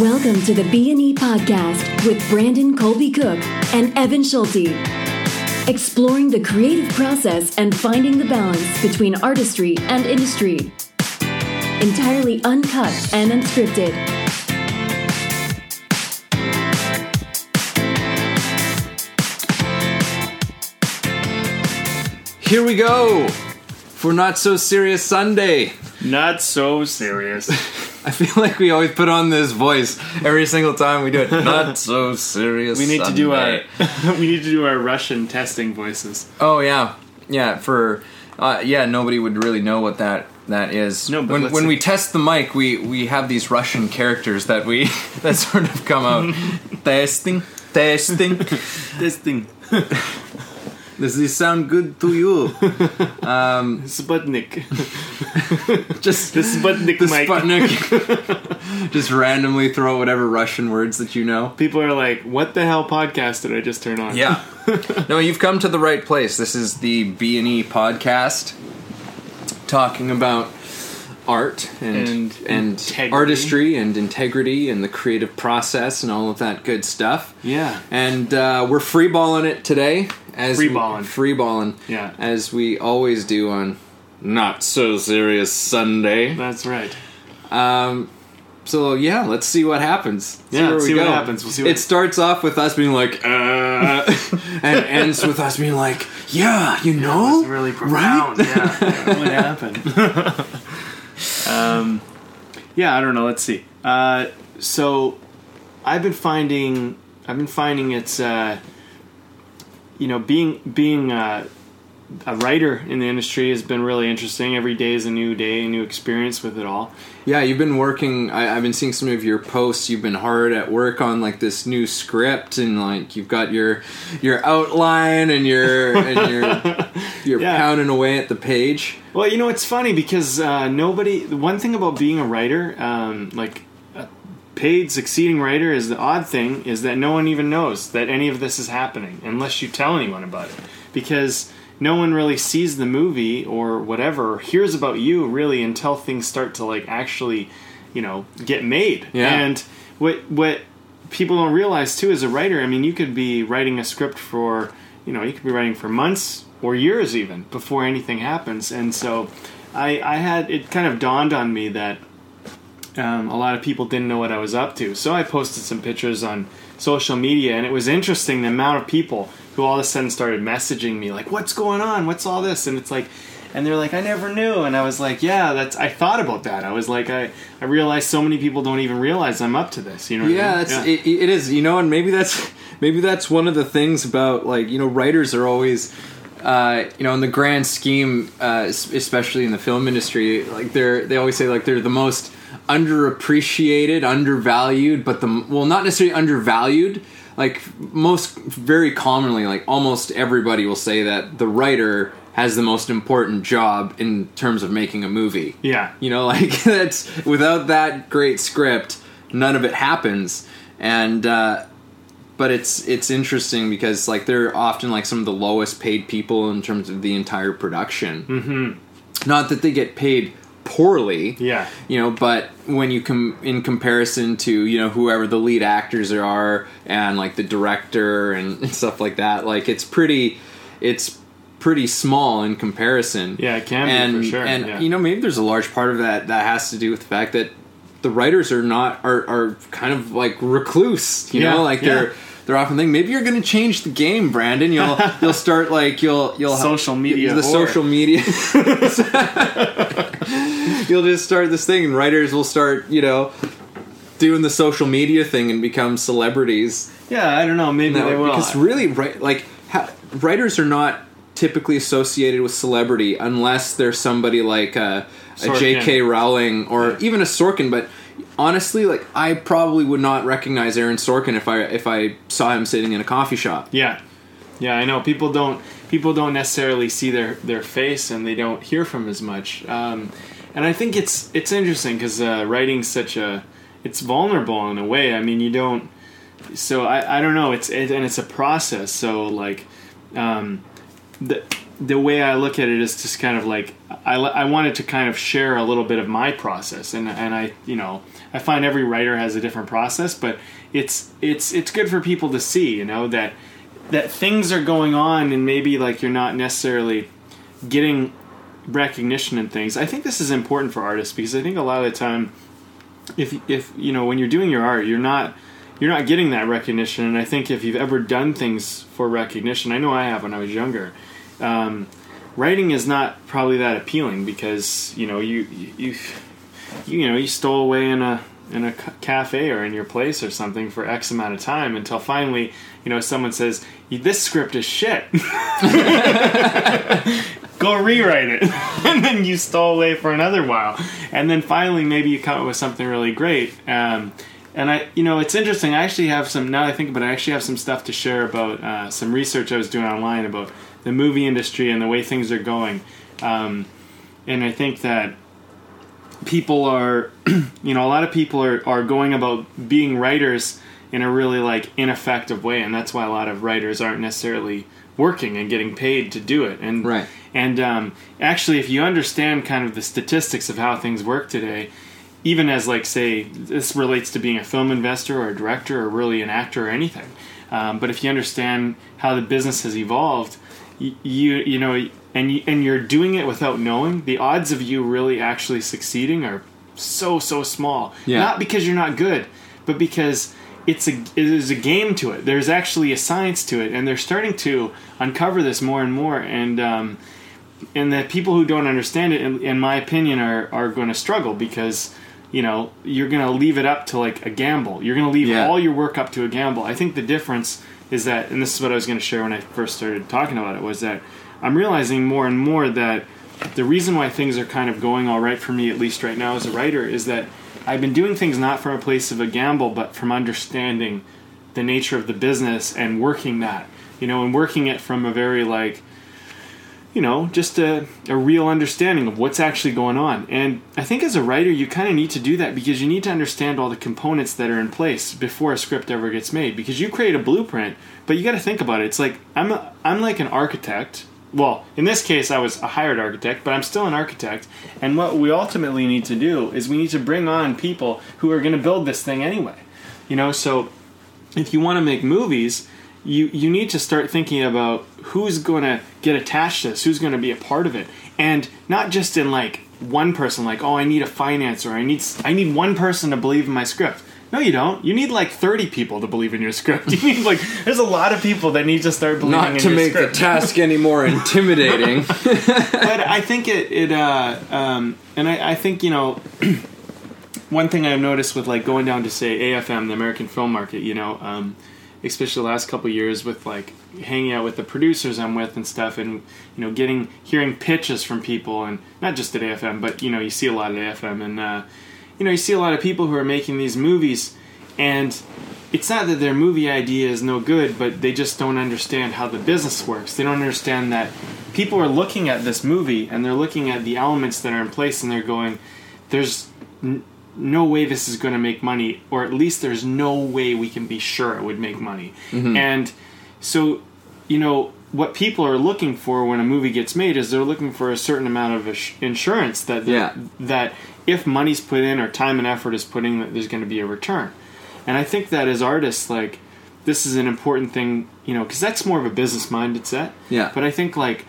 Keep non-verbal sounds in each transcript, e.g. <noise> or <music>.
Welcome to the B&E podcast with Brandon Colby Cook and Evan Schulte. Exploring the creative process and finding the balance between artistry and industry. Entirely uncut and unscripted. Here we go for Not So Serious Sunday. Not so serious. <laughs> I feel like we always put on this voice every single time we do it. Not <laughs> so serious. We need to do our <laughs> we need to do our Russian testing voices. Oh yeah, yeah. For uh, yeah, nobody would really know what that that is. No, but when when we test the mic, we we have these Russian characters that we <laughs> that sort of come out. testing, testing. Testing. Does this sound good to you? <laughs> Um, Sputnik. <laughs> Just The Sputnik the mic. Sputnik. <laughs> Just randomly throw whatever Russian words that you know. People are like, "What the hell podcast did I just turn on?" Yeah. no, you've come to the right place. This is the B and E podcast, talking about art and And and, artistry and integrity and the creative process and all of that good stuff. Yeah. And uh, we're freeballing it today. As Freeballing. freeballing. Yeah. As we always do on Not So Serious Sunday. That's right. Um, so yeah, let's see what happens. Yeah, let's we see what happens. We'll see what- it starts off with us being like, uh, <laughs> and ends with us being like, yeah, you know, It's really profound. Yeah. yeah. What happened? <laughs> um, yeah, I don't know. Let's see. Uh, so, I've been finding, I've been finding it's, uh, you know, being being uh, a writer in the industry has been really interesting. Every day is a new day, a new experience with it all. Yeah, you've been working. I, I've been seeing some of your posts. You've been hard at work on like this new script, and like you've got your your outline and your and your <laughs> you're Yeah. pounding away at the page. Well, you know, it's funny because uh, nobody. One thing about being a writer, um, like a paid succeeding writer, is the odd thing is that no one even knows that any of this is happening unless you tell anyone about it, because no one really sees the movie or whatever, or hears about you really until things start to like actually, you know, get made. Yeah. And what what people don't realize too as a writer, I mean, you could be writing a script for, you know, you could be writing for months or years even before anything happens. And so I, I had, it kind of dawned on me that um, a lot of people didn't know what I was up to. So I posted some pictures on social media, and it was interesting the amount of people who all of a sudden started messaging me, like, what's going on? What's all this? And it's like, and they're like, I never knew. And I was like, yeah, that's, I thought about that. I was like, I, I realized so many people don't even realize I'm up to this. You know yeah, I mean? that's It, it is. You know, and maybe that's maybe that's one of the things about like you know writers are always. Uh, you know, in the grand scheme, uh, especially in the film industry, like they're they always say like they're the most underappreciated, undervalued, but the well, not necessarily undervalued. Like most, very commonly, like almost everybody will say that the writer has the most important job in terms of making a movie. Yeah. You know, <laughs> like that's without that great script, none of it happens. And uh, but it's it's interesting because like they're often like some of the lowest paid people in terms of the entire production. Mm-hmm. Not that they get paid poorly. Yeah. You know, but when you come in comparison to you know whoever the lead actors are and like the director and, <laughs> and stuff like that, like it's pretty, it's pretty small in comparison. Yeah, it can be and, for sure, And yeah. you know, maybe there's a large part of that that has to do with the fact that the writers are not are are kind of like recluse. You Yeah, know, like yeah. they're. They're often thinking maybe you're going to change the game, Brandon. You'll <laughs> you'll start like you'll you'll Social media the whore. social media <laughs> you'll just start this thing and writers will start you know doing the social media thing and become celebrities Yeah, I don't know. Maybe No, they will. because really right like ha, writers are not typically associated with celebrity unless they're somebody like uh, a J.K. Rowling or Yeah. even a Sorkin but honestly like I probably would not recognize Aaron Sorkin if I if I saw him sitting in a coffee shop Yeah, yeah, I know. People don't people don't necessarily see their their face, and they don't hear from as much. Um, and I think it's it's interesting because uh, writing's such a it's vulnerable in a way. I mean, you don't. So I, I don't know. It's it, and it's a process. So like, um, the the way I look at it is just kind of like I, I wanted to kind of share a little bit of my process, and and I you know I find every writer has a different process, but it's it's it's good for people to see, you know that that things are going on, and maybe like you're not necessarily getting recognition and things. I think this is important for artists because I think a lot of the time, if if you know when you're doing your art, you're not you're not getting that recognition. And I think if you've ever done things for recognition, I know I have when I was younger. Um, writing is not probably that appealing because you know you you you, you know you stole away in a in a cafe or in your place or something for X amount of time until finally, you know, someone says, "This script is shit." <laughs> Go rewrite it, <laughs> and then you stole away for another while, and then finally maybe you come up with something really great. Um, and I, you know, it's interesting. I actually have some. Now I think about it, I actually have some stuff to share about uh, some research I was doing online about the movie industry and the way things are going. Um, and I think that people are, <clears throat> you know, a lot of people are, are going about being writers in a really like ineffective way, and that's why a lot of writers aren't necessarily working and getting paid to do it. And right. And um, actually, if you understand kind of the statistics of how things work today, even as like say this relates to being a film investor or a director or really an actor or anything, um, but if you understand how the business has evolved, you you, know and you, and you're doing it without knowing, the odds of you really actually succeeding are so so small. Yeah. Not because you're not good, but because it's a there's a game to it. There's actually a science to it, and they're starting to uncover this more and more. And um, and the people who don't understand it, in, in my opinion, are are going to struggle because you know you're going to leave it up to like a gamble. You're going to leave Yeah. all your work up to a gamble. I think the difference is that, and this is what I was going to share when I first started talking about it, was that I'm realizing more and more that the reason why things are kind of going all right for me, at least right now as a writer, is that I've been doing things not from a place of a gamble, but from understanding the nature of the business and working that, you know, and working it from a very like, you know, just a, a real understanding of what's actually going on. And I think as a writer, you kind of need to do that because you need to understand all the components that are in place before a script ever gets made. Because you create a blueprint, but you got to think about it. It's like I'm a, I'm like an architect. Well, in this case, I was a hired architect, but I'm still an architect. And what we ultimately need to do is we need to bring on people who are going to build this thing anyway. You know, so if you want to make movies, you you need to start thinking about who's going to get attached to this, who's going to be a part of it, and not just in like one person, like oh, I need a financer, I need I need one person to believe in my script. No, you don't. You need like thirty people to believe in your script. <laughs> You need like there's a lot of people that need to start believing in your screen. Not to make script the task any more <laughs> intimidating. <laughs> but I think it, it uh, um, and I, I think you know, <clears throat> one thing I've noticed with like going down to say AFM, the American Film Market, you know, um, especially the last couple years with like hanging out with the producers I'm with and stuff, and you know, getting hearing pitches from people, and not just at AFM, but you know, you see a lot at AFM, and uh, you know, you see a lot of people who are making these movies, and it's not that their movie idea is no good, but they just don't understand how the business works. They don't understand that people are looking at this movie and they're looking at the elements that are in place and they're going, there's no way this is going to make money, or at least there's no way we can be sure it would make money. Mm-hmm. And so, you know, what people are looking for when a movie gets made is they're looking for a certain amount of insurance that Yeah. that if money's put in or time and effort is put in, that there's going to be a return. And I think that as artists, like this is an important thing, you know, because that's more of a business minded set. Yeah. But I think like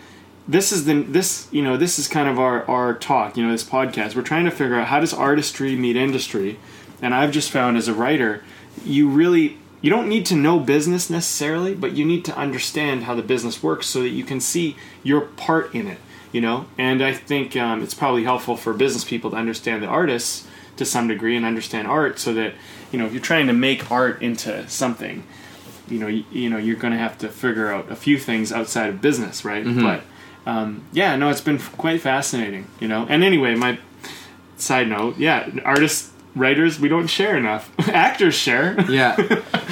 this is the this you know this is kind of our our talk, you know, this podcast. We're trying to figure out how does artistry meet industry, and I've just found as a writer, you really you don't need to know business necessarily, but you need to understand how the business works so that you can see your part in it. You know, and I think um, it's probably helpful for business people to understand the artists to some degree and understand art, so that you know if you're trying to make art into something, you know, you, you know, you're going to have to figure out a few things outside of business, right? But um, yeah, no, it's been quite fascinating, you know. And anyway, my side note, yeah, artists, writers, we don't share enough. <laughs> Actors share. <laughs> yeah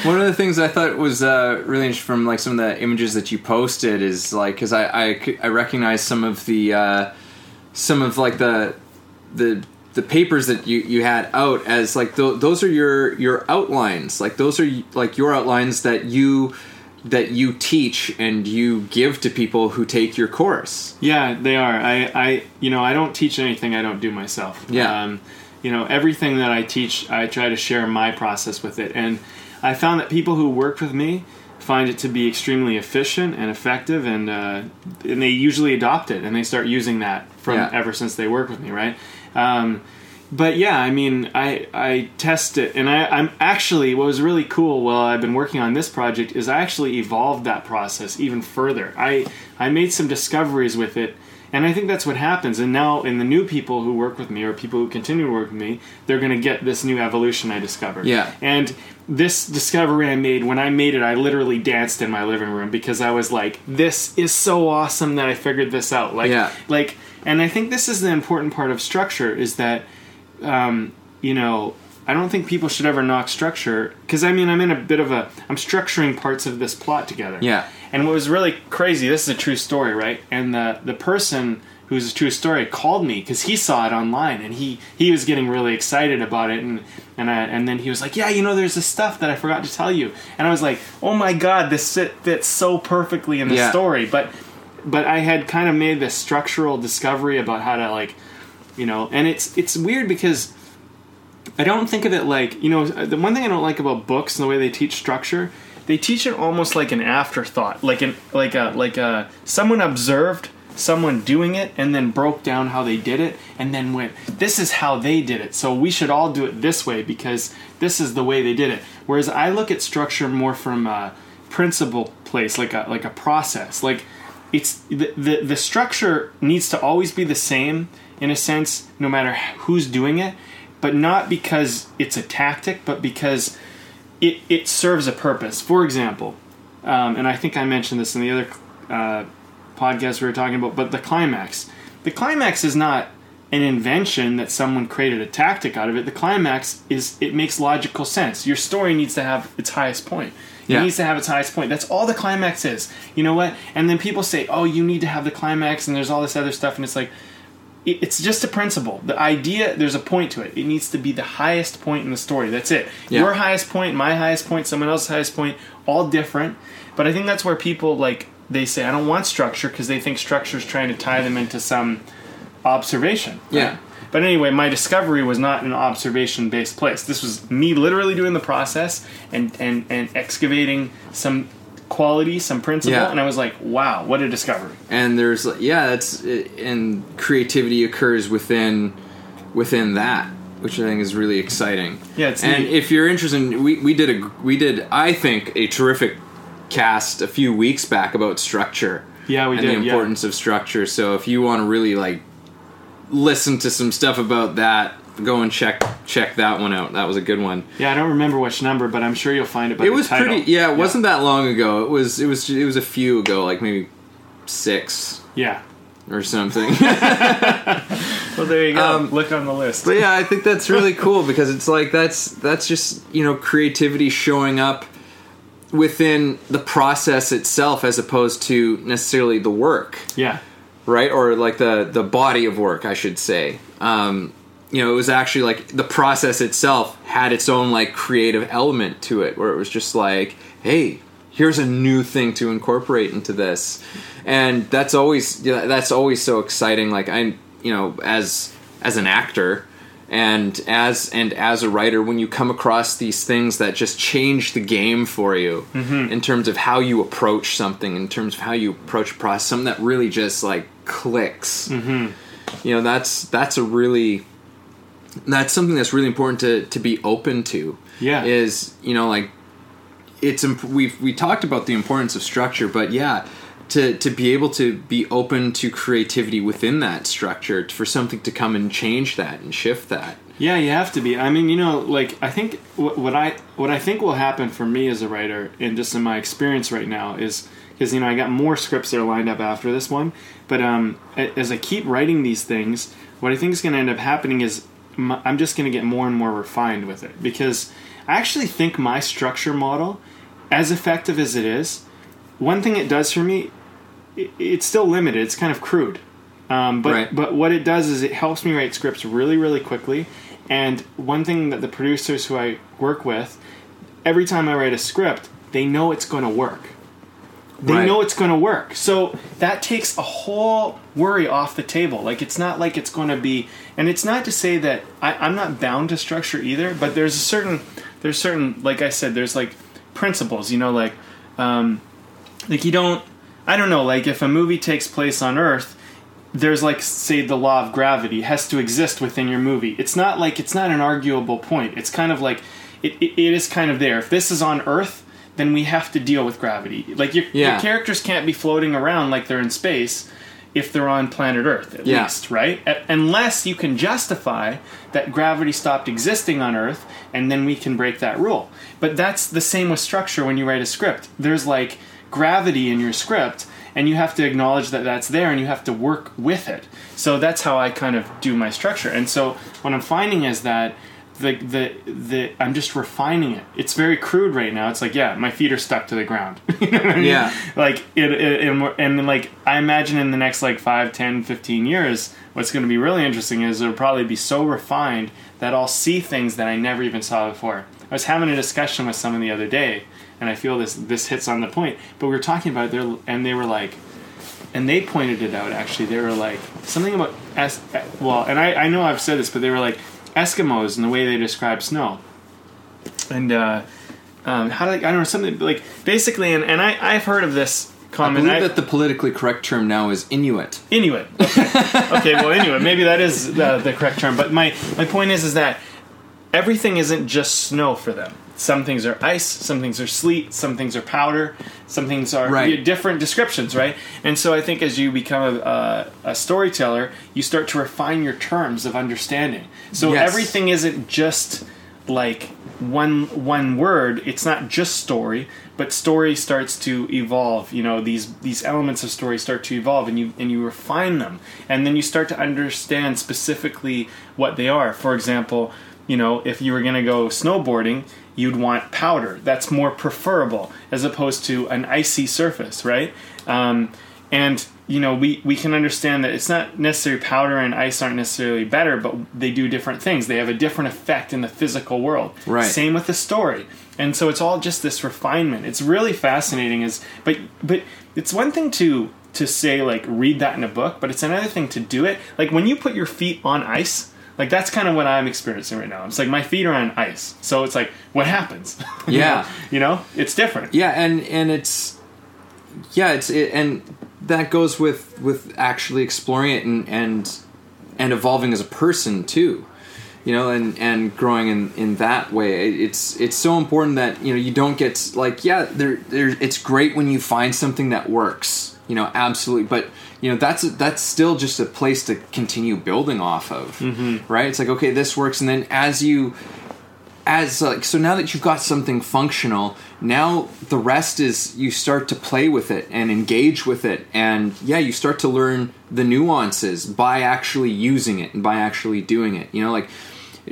one of the things i thought was uh, really interesting from like some of the images that you posted is like because I I recognize some of the uh, some of like the the the papers that you you had out as like th- those are your your outlines like those are like your outlines that you that you teach and you give to people who take your course. Yeah, they are. I, I, you know, I don't teach anything I don't do myself. Yeah. Um, you know, everything that I teach, I try to share my process with it, and I found that people who work with me find it to be extremely efficient and effective, and uh, and they usually adopt it and they start using that from Yeah. ever since they work with me, right? Um, but yeah, I mean, I I test it, and I, I'm actually what was really cool while I've been working on this project is I actually evolved that process even further. I I made some discoveries with it, and I think that's what happens. And now, in the new people who work with me or people who continue to work with me, they're going to get this new evolution I discovered. Yeah. And this discovery I made when I made it, I literally danced in my living room because I was like, "This is so awesome that I figured this out." Like, Yeah. like, and I think this is the important part of structure is that um, you know, I don't think people should ever knock structure because I mean, I'm in a bit of a, I'm structuring parts of this plot together. Yeah. And what was really crazy, this is a true story, right? And the the person who's a true story called me because he saw it online and he he was getting really excited about it and and I, and then he was like, yeah, you know, there's this stuff that I forgot to tell you, and I was like, oh my god, this fit, fits so perfectly in the Yeah. story, but but I had kind of made this structural discovery about how to like you know and it's it's weird because i don't think of it like you know the one thing i don't like about books and the way they teach structure they teach it almost like an afterthought like an like a like a someone observed someone doing it and then broke down how they did it and then went this is how they did it so we should all do it this way because this is the way they did it. Whereas i look at structure more from a principle place like a like a process like it's the, the the structure needs to always be the same in a sense no matter who's doing it but not because it's a tactic but because it, it serves a purpose for example um, and i think i mentioned this in the other uh, podcast we were talking about but the climax the climax is not an invention that someone created a tactic out of it the climax is it makes logical sense your story needs to have its highest point it Yeah. needs to have its highest point. That's all the climax is. You know what? And then people say, "Oh, you need to have the climax," and there's all this other stuff, and it's like, it's just a principle. The idea, there's a point to it. It needs to be the highest point in the story. That's it. Yeah. Your highest point, my highest point, someone else's highest point, all different. But I think that's where people like they say, "I don't want structure" because they think structure is trying to tie them into some observation. right? Yeah. But anyway, my discovery was not an observation based place. This was me literally doing the process and, and, and excavating some quality, some principle, Yeah. and I was like, wow, what a discovery. and there's yeah that's and creativity occurs within within that which i think is really exciting Yeah, it's and neat. if you're interested in, we, we did a we did i think a terrific cast a few weeks back about structure Yeah, we and did, the yeah. importance of structure so if you want to really like listen to some stuff about that go and check check that one out that was a good one Yeah, I don't remember which number, but I'm sure you'll find it by it the was title. pretty yeah it wasn't that long ago it was it was it was a few ago like maybe six Yeah. or something <laughs> <laughs> Well, there you go. Um, Look on the list. But yeah, I think that's really cool because it's like that's that's just you know creativity showing up within the process itself as opposed to necessarily the work, yeah. right? Or like the the body of work, I should say. Um, you know, it was actually like the process itself had its own like creative element to it, where it was just like, hey, here's a new thing to incorporate into this, and that's always yeah, that's always so exciting. Like I, you know, as as an actor and as and as a writer when you come across these things that just change the game for you in terms of how you approach something in terms of how you approach a process something that really just like clicks mm-hmm. you know that's that's a really that's something that's really important to to be open to Yeah. is you know like it's imp- we've we talked about the importance of structure but yeah to to be able to be open to creativity within that structure for something to come and change that and shift that Yeah, you have to be. I mean, you know, like I think what, what I what I think will happen for me as a writer, and just in my experience right now, is because you know I got more scripts that are lined up after this one, but um, as I keep writing these things, what I think is going to end up happening is my, I'm just going to get more and more refined with it because I actually think my structure model, as effective as it is, one thing it does for me, it, it's still limited. It's kind of crude. Um, but Right. but what it does is it helps me write scripts really really quickly. And one thing that the producers who I work with, every time I write a script, they know it's going to work. They Right. know it's going to work. So that takes a whole worry off the table. Like it's not like it's going to be, and it's not to say that I, I'm not bound to structure either. But there's a certain, there's certain, like I said, there's like principles. You know, like, um, like you don't. I don't know. Like if a movie takes place on Earth, there's like say the law of gravity has to exist within your movie. It's not like it's not an arguable point. It's kind of like it, it, it is kind of there. If this is on Earth, then we have to deal with gravity. Like your, Yeah. your characters can't be floating around like they're in space if they're on planet Earth, at Yeah. least, right? Unless you can justify that gravity stopped existing on Earth, and then we can break that rule. But that's the same with structure when you write a script. There's like gravity in your script, and you have to acknowledge that that's there, and you have to work with it. So that's how I kind of do my structure. And so what I'm finding is that the the the I'm just refining it. It's very crude right now. It's like, yeah, my feet are stuck to the ground. <laughs> you know what I mean? Yeah. Like it, it and, and like I imagine in the next like 5, 10, 15 years, what's going to be really interesting is it'll probably be so refined that I'll see things that I never even saw before. I was having a discussion with someone the other day, and I feel this this hits on the point. But we were talking about it there, and they were like, and they pointed it out. Actually, they were like something about es- well, and I, I know I've said this, but they were like Eskimos and the way they describe snow. And uh, um, how do they, I don't know something like basically, and, and I I've heard of this I comment. believe I- that the politically correct term now is Inuit. Inuit. Okay. okay, well, Inuit. Maybe that is the, the correct term. But my, my point is, is that everything isn't just snow for them. Some things are ice, some things are sleet, some things are powder, some things are Right. different descriptions, right? And so I think as you become a, a, a storyteller, you start to refine your terms of understanding. So Yes. everything isn't just like one one word. It's not just story, but story starts to evolve. You know, these these elements of story start to evolve, and you and you refine them, and then you start to understand specifically what they are. For example, you know, if you were going to go snowboarding, you'd want powder. That's more preferable as opposed to an icy surface, right? Um, and you know, we we can understand that it's not necessarily powder and ice aren't necessarily better, but they do different things. They have a different effect in the physical world. Right. Same with the story. And so it's all just this refinement. It's really fascinating is but but it's one thing to to say like read that in a book, but it's another thing to do it. Like when you put your feet on ice, like that's kind of what I'm experiencing right now. It's like my feet are on ice. So it's like what happens? <laughs> Yeah. you know? It's different. Yeah, and and it's yeah, it's it, and that goes with with actually exploring it and and and evolving as a person too. You know, and and growing in in that way. It's it's so important that you know you don't get like yeah, there there. It's great when you find something that works. You know, absolutely, but you know that's that's still just a place to continue building off of, right? It's like okay, this works, and then as you as like so now that you've got something functional now the rest is you start to play with it and engage with it and yeah you start to learn the nuances by actually using it and by actually doing it. You know like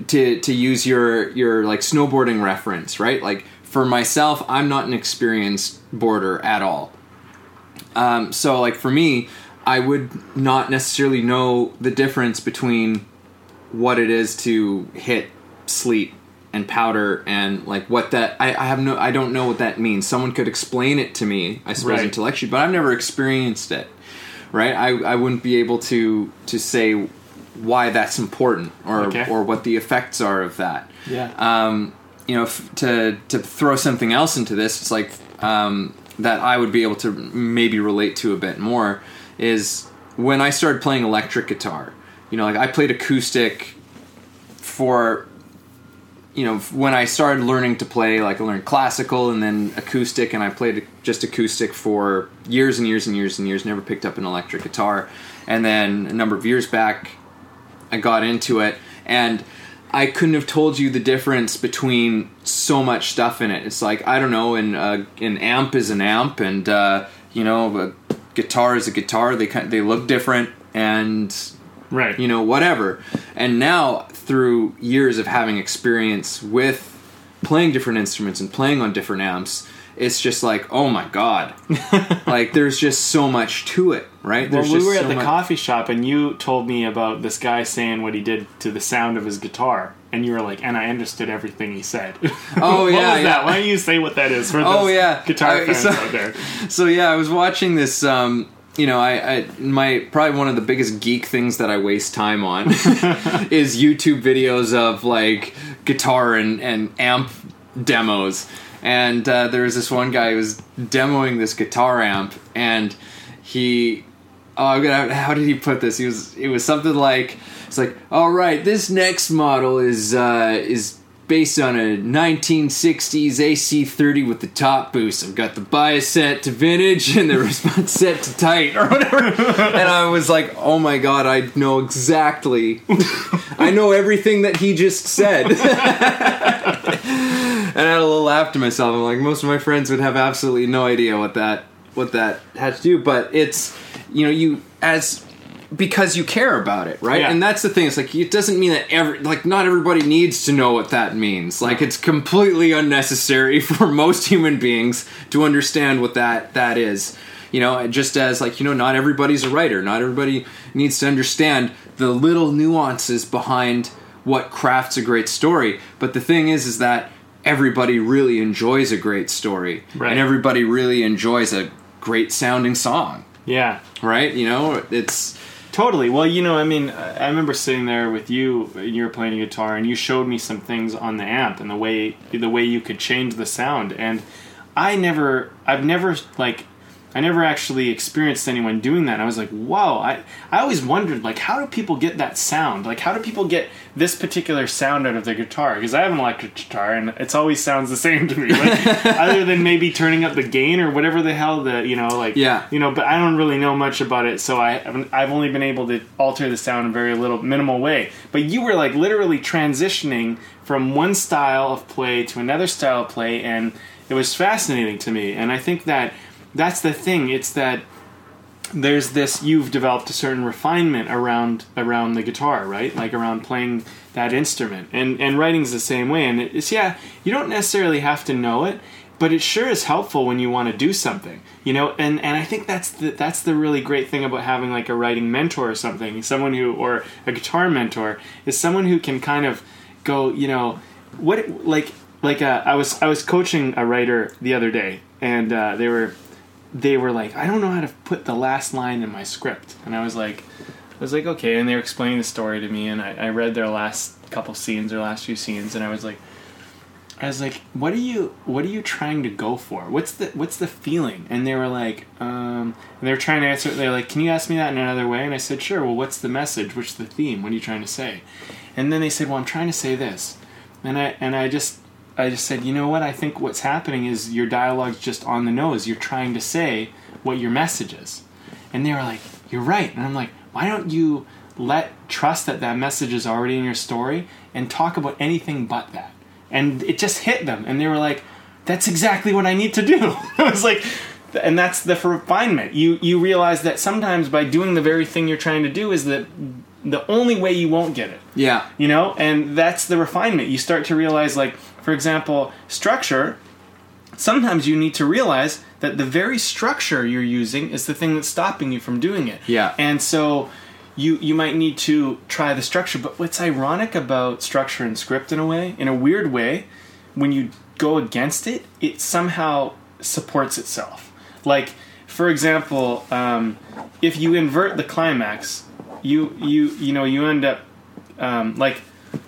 to to use your your like snowboarding reference right? Like for myself i'm not an experienced boarder at all. Um, so like for me i would not necessarily know the difference between what it is to hit sleet and powder and like what that I, I have no I don't know what that means. Someone could explain it to me, I suppose Right. intellectually, but I've never experienced it. Right? I, I wouldn't be able to to say why that's important or Okay. or what the effects are of that. Yeah. Um, you know, f- to to throw something else into this, it's like um, that I would be able to maybe relate to a bit more is when I started playing electric guitar. You know, like I played acoustic for you know when I started learning to play like I learned classical and then acoustic and I played just acoustic for years and years and years and years never picked up an electric guitar and then a number of years back I got into it and I couldn't have told you the difference between so much stuff in it. It's like I don't know, and uh, an amp is an amp, and uh, you know, guitar is a guitar. They kind they look different, and Right. you know whatever and now through years of having experience with playing different instruments and playing on different amps it's just like oh my god <laughs> like there's just so much to it right Well, there's we just were at so the much- coffee shop, and you told me about this guy saying what he did to the sound of his guitar, and you were like, and I understood everything he said. <laughs> Oh, what yeah, yeah. that? Why don't you say what that is for Oh, those yeah. guitar I- fans so- out there? <laughs> So yeah, I was watching this. Um, you know, I, I my probably one of the biggest geek things that I waste time on <laughs> is YouTube videos of like guitar and, and amp demos. And uh, there was this one guy who was demoing this guitar amp, and he oh, I'm gonna, how did he put this? He was it was something like it's like all right, this next model is uh, is based on a 1960s AC30 with the top boost. I've got the bias set to vintage and the <laughs> response set to tight or whatever. and I was like, oh my god, I know exactly. <laughs> I know everything that he just said. <laughs> and I had a little laugh to myself. I'm like, most of my friends would have absolutely no idea what that what that had to do. But it's you know you as because you care about it, right? Yeah. And that's the thing. It's like it doesn't mean that every like not everybody needs to know what that means. Like it's completely unnecessary <laughs> for most human beings to understand what that that is. You know, just as like you know, not everybody's a writer. Not everybody needs to understand the little nuances behind what crafts a great story. But the thing is, is that everybody really enjoys a great story, Right. and everybody really enjoys a great sounding song, Yeah. right? You know, it's Totally. Well, you know, I mean, I remember sitting there with you, and you were playing guitar, and you showed me some things on the amp and the way the way you could change the sound. And I never, I've never like, I never actually experienced anyone doing that. And I was like, wow. I I always wondered like, how do people get that sound? Like, how do people get this particular sound out of their guitar? Because I have an electric guitar, and it's always sounds the same to me. Like, <laughs> other than maybe turning up the gain or whatever the hell the you know like Yeah. you know, but I don't really know much about it, so I I've only been able to alter the sound in a very little minimal way. But you were like literally transitioning from one style of play to another style of play, and it was fascinating to me. And I think that that's the thing. It's that there's this you've developed a certain refinement around around the guitar right like around playing that instrument and and writing's the same way and it's yeah you don't necessarily have to know it but it sure is helpful when you want to do something you know and and i think that's the that's the really great thing about having like a writing mentor or something someone who or a guitar mentor is someone who can kind of go you know what like like uh, i was i was coaching a writer the other day and uh, they were they were like, I don't know how to put the last line in my script, and I was like, I was like, okay, and they were explaining the story to me, and I, I read their last couple scenes, their last few scenes, and I was like, I was like, what are you, what are you trying to go for? What's the, what's the feeling? And they were like, um, and they were trying to answer. They're like, can you ask me that in another way? And I said, sure. Well, what's the message? What's the theme? What are you trying to say? And then they said, well, I'm trying to say this, and I, and I just I just said, you know what? I think what's happening is your dialogue's just on the nose. You're trying to say what your message is. And they were like, you're right. And I'm like, why don't you let trust that that message is already in your story and talk about anything but that? And it just hit them. And they were like, that's exactly what I need to do. <laughs> I was like, and that's the refinement. You you realize that sometimes by doing the very thing you're trying to do is that the only way you won't get it. Yeah, you know and that's the refinement. You start to realize like for example structure sometimes you need to realize that the very structure you're using is the thing that's stopping you from doing it. Yeah. and so you you might need to try the structure but what's ironic about structure and script in a way in a weird way when you go against it it somehow supports itself. Like for example um, if you invert the climax you you you know you end up um, like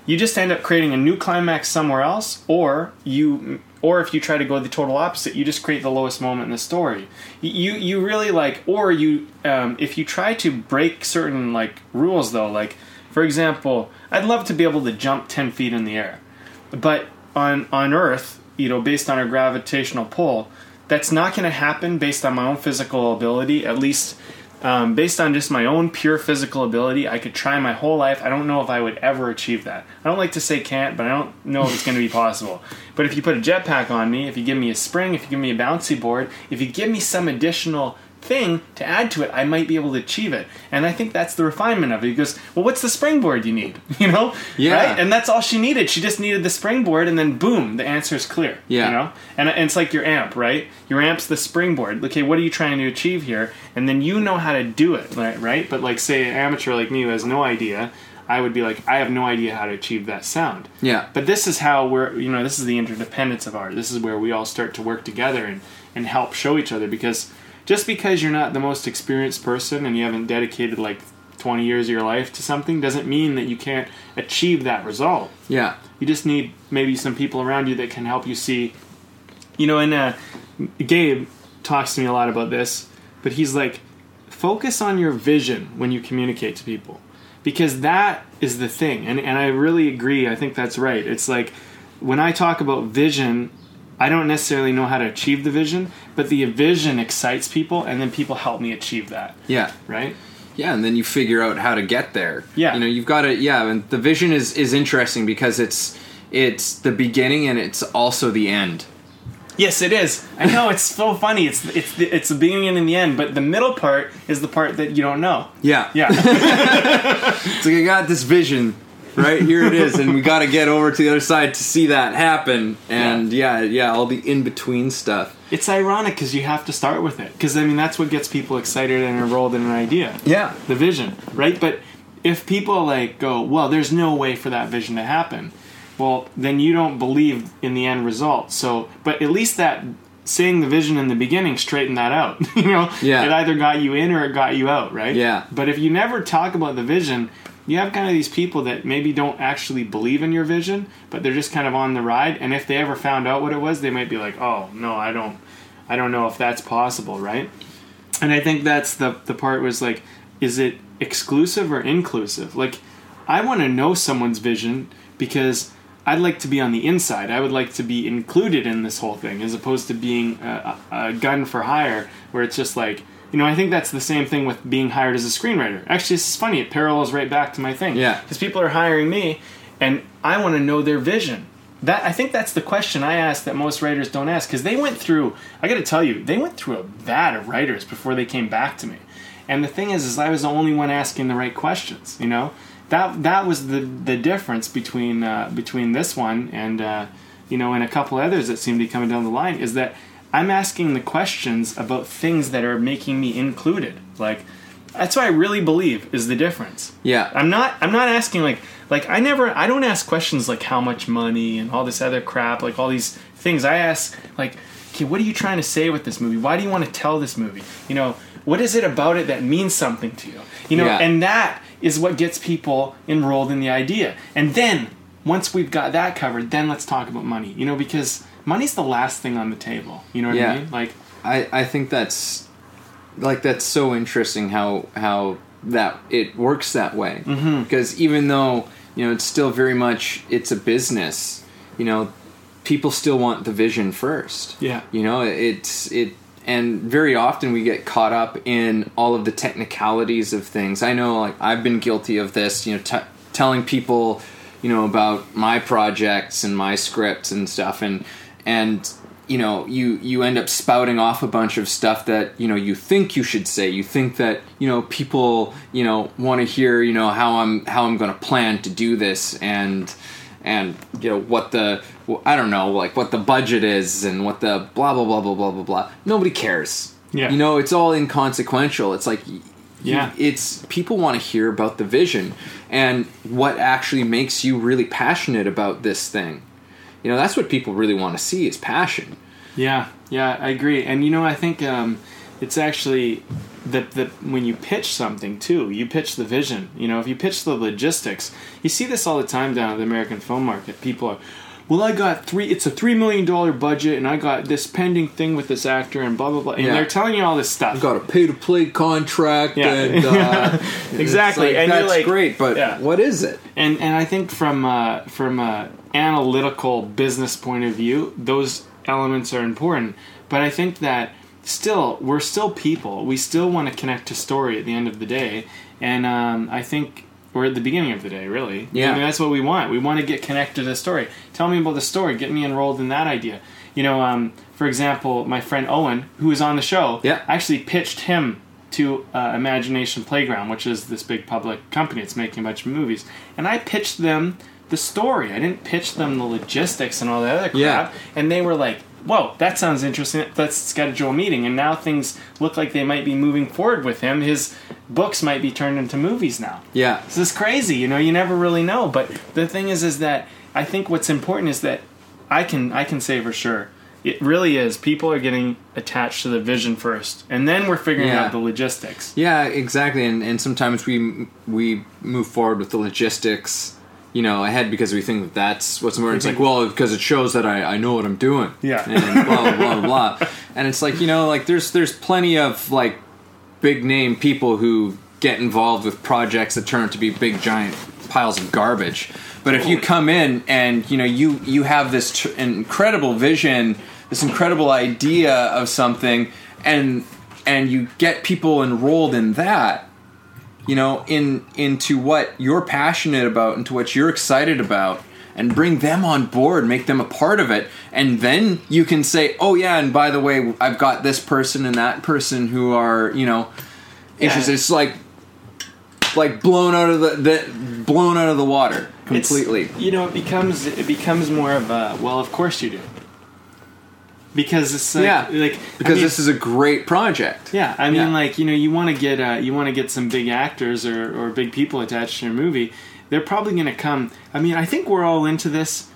you just end up creating a new climax somewhere else or you or if you try to go the total opposite you just create the lowest moment in the story. You you really like or you um, if you try to break certain like rules though like for example i'd love to be able to jump 10 feet in the air but on on earth you know based on our gravitational pull that's not going to happen based on my own physical ability at least um, based on just my own pure physical ability i could try my whole life. I don't know if i would ever achieve that. I don't like to say can't but i don't know if it's going to be possible. But if you put a jetpack on me if you give me a spring if you give me a bouncy board if you give me some additional thing to add to it i might be able to achieve it and i think that's the refinement of it because well what's the springboard you need <laughs> you know Yeah. right and that's all she needed she just needed the springboard and then boom the answer is clear Yeah. you know and, and it's like your amp right your amp's the springboard okay what are you trying to achieve here and then you know how to do it right, right? but like say an amateur like me who has no idea I would be like, I have no idea how to achieve that sound. Yeah. But this is how we're, you know, this is the interdependence of art. This is where we all start to work together and, and help show each other because just because you're not the most experienced person and you haven't dedicated like 20 years of your life to something doesn't mean that you can't achieve that result. Yeah. You just need maybe some people around you that can help you see. You know, and uh, Gabe talks to me a lot about this, but he's like, focus on your vision when you communicate to people because that is the thing. And, and I really agree. I think that's right. It's like when I talk about vision, I don't necessarily know how to achieve the vision, but the vision excites people, and then people help me achieve that. Yeah. Right? Yeah, and then you figure out how to get there. Yeah. You know, you've got to yeah, and the vision is is interesting because it's it's the beginning and it's also the end. Yes, it is. I know it's so funny. It's it's the, it's the beginning and the end, but the middle part is the part that you don't know. Yeah. Yeah, <laughs> It's like I got this vision, right? Here it is, and we <laughs> got to get over to the other side to see that happen. And yeah, yeah, all the in between stuff. it's ironic because you have to start with it because I mean that's what gets people excited and enrolled in an idea. Yeah. the vision, right? But if people like go, well, there's no way for that vision to happen, well, then you don't believe in the end result. So, but at least that saying the vision in the beginning straightened that out. <laughs> you know, Yeah. it either got you in or it got you out, right? Yeah. But if you never talk about the vision, you have kind of these people that maybe don't actually believe in your vision, but they're just kind of on the ride. And if they ever found out what it was, they might be like, "Oh no, I don't, I don't know if that's possible," right? And I think that's the the part was like, is it exclusive or inclusive? Like, I want to know someone's vision because I'd like to be on the inside. I would like to be included in this whole thing, as opposed to being a, a gun for hire, where it's just like. You know, I think that's the same thing with being hired as a screenwriter. Actually, is funny. It parallels right back to my thing. Yeah. Because people are hiring me, and I want to know their vision. That I think that's the question I ask that most writers don't ask because they went through. I got to tell you, they went through a vat of writers before they came back to me. And the thing is, is I was the only one asking the right questions. You know, that that was the the difference between uh, between this one and uh, you know and a couple others that seem to be coming down the line is that I'm asking the questions about things that are making me included. Like that's what I really believe is the difference. Yeah. I'm not I'm not asking like like I never I don't ask questions like how much money and all this other crap like all these things. I ask like okay, what are you trying to say with this movie? Why do you want to tell this movie? You know, what is it about it that means something to you? You know, Yeah. and that is what gets people enrolled in the idea. And then once we've got that covered, then let's talk about money. You know, because money's the last thing on the table. You know what Yeah. I mean? Like I, I think that's like that's so interesting how how that it works that way Mm-hmm. because even though you know it's still very much it's a business you know people still want the vision first Yeah. you know it's it and very often we get caught up in all of the technicalities of things i know like i've been guilty of this you know t- telling people you know about my projects and my scripts and stuff and and you know you you end up spouting off a bunch of stuff that you know you think you should say. You think that you know people you know want to hear you know how I'm how I'm going to plan to do this and and you know what the I don't know like what the budget is and what the blah blah blah blah blah blah blah. Nobody cares. Yeah. you know it's all inconsequential. It's like Yeah. it's people want to hear about the vision and what actually makes you really passionate about this thing you know that's what people really want to see is passion Yeah, yeah, I agree. And you know, I think um, it's actually that that when you pitch something too, you pitch the vision. You know, if you pitch the logistics, you see this all the time down at the American film market. People are, well, I got three. It's a three million dollar budget, and I got this pending thing with this actor, and blah blah blah. And Yeah. they're telling you all this stuff. got a pay to play contract Yeah. and <laughs> uh, Exactly. like, And that's like- great but Yeah. what is it and and I think from uh, from a analytical business point of view, those elements are important. But I think that still we're still people. We still want to connect to story at the end of the day, and um, I think we're at the beginning of the day. Really, Yeah. I mean, that's what we want. We want to get connected to the story. Tell me about the story. Get me enrolled in that idea. You know, um, for example, my friend Owen, who was on the show, Yeah. I actually pitched him to uh, Imagination Playground, which is this big public company that's making a bunch of movies. And I pitched them the story. I didn't pitch them the logistics and all that other crap. Yeah. And they were like, whoa, that sounds interesting. Let's schedule a meeting. And now things look like they might be moving forward with him. His books might be turned into movies now. Yeah. This is crazy. You know, you never really know. But the thing is, is that I think what's important is that I can I can say for sure. It really is. People are getting attached to the vision first, and then we're figuring Yeah. out the logistics. Yeah, exactly. And and sometimes we we move forward with the logistics, you know, ahead because we think that that's what's important. It's like, well, because it shows that I, I know what I'm doing. Yeah. And blah blah blah blah. And it's like you know, like there's there's plenty of like big name people who get involved with projects that turn out to be big giant piles of garbage. But if you come in and you know you you have this tr- incredible vision, this incredible idea of something, and and you get people enrolled in that, you know, in into what you're passionate about, into what you're excited about, and bring them on board, make them a part of it, and then you can say, oh yeah, and by the way, I've got this person and that person who are you know interested. It's like like blown out of the, the blown out of the water It's- completely. you know, it becomes it becomes more of a well, of course you do, because it's like, Yeah. like because I mean, this is a great project. Yeah, I mean, Yeah. like you know, you want to get uh, you want to get some big actors or, or big people attached to your movie. They're probably going to come. I mean, I think we're all into this.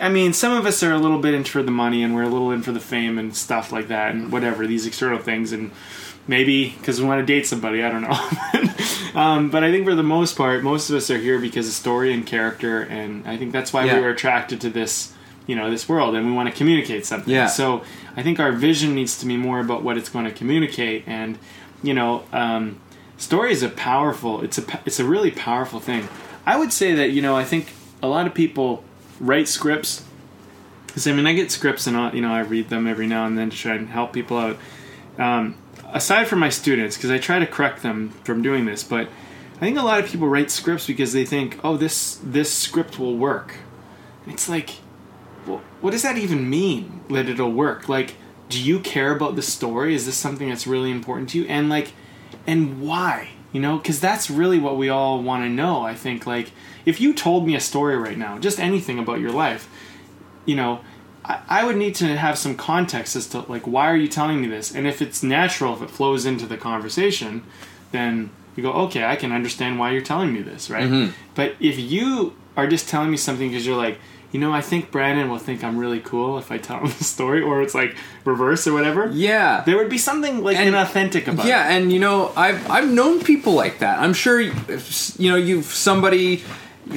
I mean, some of us are a little bit in for the money, and we're a little in for the fame and stuff like that, and whatever these external things, and maybe because we want to date somebody. I don't know. <laughs> um, but I think for the most part, most of us are here because of story and character, and I think that's why Yeah. we were attracted to this, you know, this world, and we want to communicate something. Yeah. So I think our vision needs to be more about what it's going to communicate, and you know, um, story is a powerful. It's a it's a really powerful thing. I would say that you know I think a lot of people write scripts. Because I mean, I get scripts and I, you know I read them every now and then to try and help people out. Um, aside from my students, because I try to correct them from doing this, but I think a lot of people write scripts because they think, oh, this this script will work. It's like, well, what does that even mean? That it'll work? Like, do you care about the story? Is this something that's really important to you? And like, and why? You know, because that's really what we all want to know. I think, like, if you told me a story right now, just anything about your life, you know, I, I would need to have some context as to like why are you telling me this? And if it's natural, if it flows into the conversation, then you go, okay, I can understand why you're telling me this, right? Mm-hmm. But if you are just telling me something because you're like, you know, I think Brandon will think I'm really cool if I tell him <laughs> the story, or it's like reverse or whatever. Yeah. There would be something like And- inauthentic about yeah, it. and you know, I've I've known people like that. I'm sure if, you know you've somebody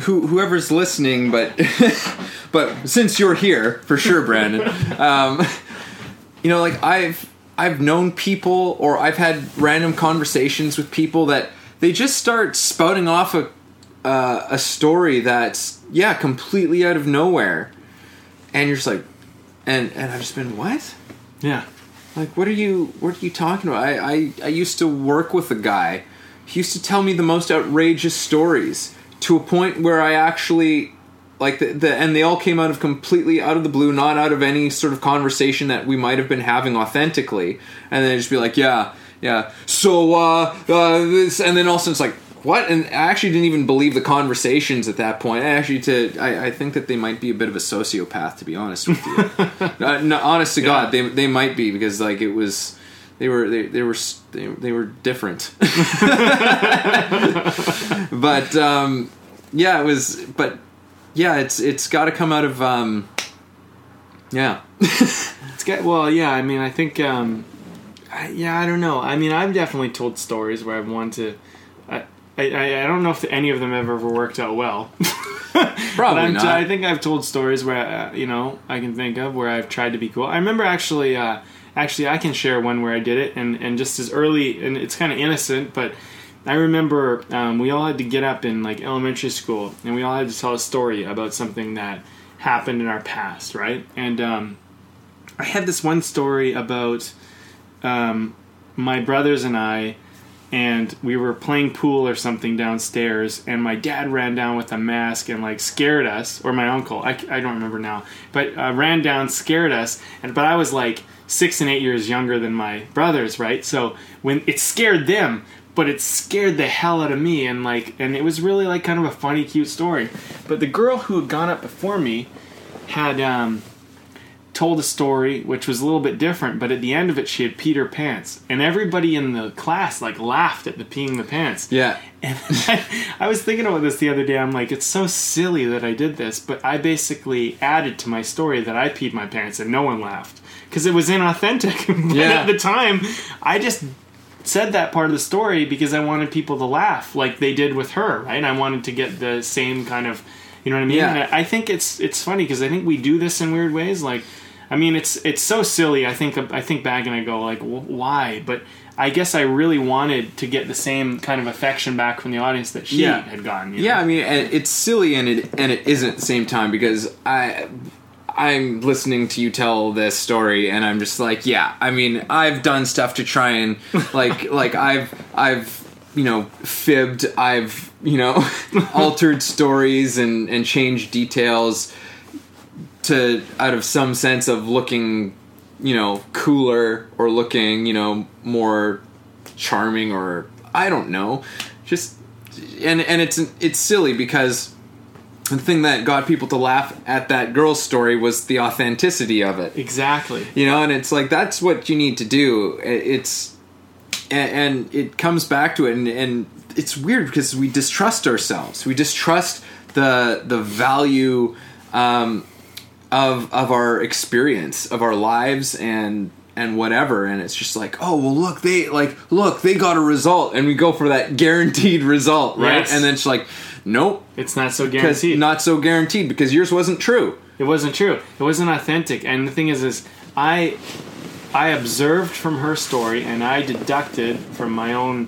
who whoever's listening, but <laughs> but since you're here for sure, Brandon, <laughs> um, you know, like I've I've known people or I've had random conversations with people that they just start spouting off a uh, a story that's yeah completely out of nowhere, and you're just like, and and I've just been what. Yeah. Like, what are you? What are you talking about? I, I, I used to work with a guy. He used to tell me the most outrageous stories to a point where I actually like the, the and they all came out of completely out of the blue, not out of any sort of conversation that we might have been having authentically. And then just be like, yeah, yeah. So uh, uh this, and then also it's like. What? And I actually didn't even believe the conversations at that point. I actually, to I, I think that they might be a bit of a sociopath, to be honest with you. <laughs> uh, no, honest to God, they they might be because like it was they were they, they were they, they were different. <laughs> but um, yeah, it was. But yeah, it's it's got to come out of um, yeah. <laughs> It's got, well, yeah. I mean, I think, um, I, yeah, I don't know. I mean, I've definitely told stories where I've wanted to. I, I, I don't know if any of them have ever worked out well. <laughs> Probably not. I think I've told stories where uh, you know I can think of where I've tried to be cool. I remember actually, uh, actually, I can share one where I did it, and and just as early, and it's kind of innocent, but I remember um, we all had to get up in like elementary school, and we all had to tell a story about something that happened in our past, right? And um, I had this one story about um, my brothers and I, and we were playing pool or something downstairs, and my dad ran down with a mask and like scared us, or my uncle, I, I don't remember now, but uh, ran down, scared us, and but I was like six and eight years younger than my brothers, right? So when it scared them, but it scared the hell out of me, and like, and it was really like kind of a funny, cute story. But the girl who had gone up before me had um, told a story which was a little bit different, but at the end of it, she had peed her pants, and everybody in the class like laughed at the peeing the pants. Yeah. And I, I was thinking about this the other day. I'm like, it's so silly that I did this, but I basically added to my story that I peed my pants and no one laughed because it was inauthentic. <laughs> but Yeah. at the time, I just said that part of the story because I wanted people to laugh like they did with her, right? I wanted to get the same kind of, you know what I mean? Yeah. I I think it's it's funny because I think we do this in weird ways. Like, I mean, it's it's so silly. I think I think back and I go like, why? But I guess I really wanted to get the same kind of affection back from the audience that she Yeah. had gotten. you Yeah, know? I mean, it's silly and it and it isn't at the same time because I I'm listening to you tell this story and I'm just like, yeah, I mean, I've done stuff to try and like <laughs> like I've I've you know fibbed, I've you know <laughs> altered stories and and changed details to out of some sense of looking you know cooler or looking you know more charming or I don't know. Just and and it's it's silly because the thing that got people to laugh at that girl's story was the authenticity of it. Exactly. you know and it's like that's what you need to do. It's and, and it comes back to it and, and it's weird because we distrust ourselves. We distrust the the value um, of of our experience of our lives and and whatever and it's just like oh well look they like look they got a result and we go for that <laughs> guaranteed result right Yes. and then it's like nope It's not so guaranteed. not so guaranteed because yours wasn't true It wasn't true. It wasn't authentic. And the thing is, is I I observed from her story, and I deducted from my own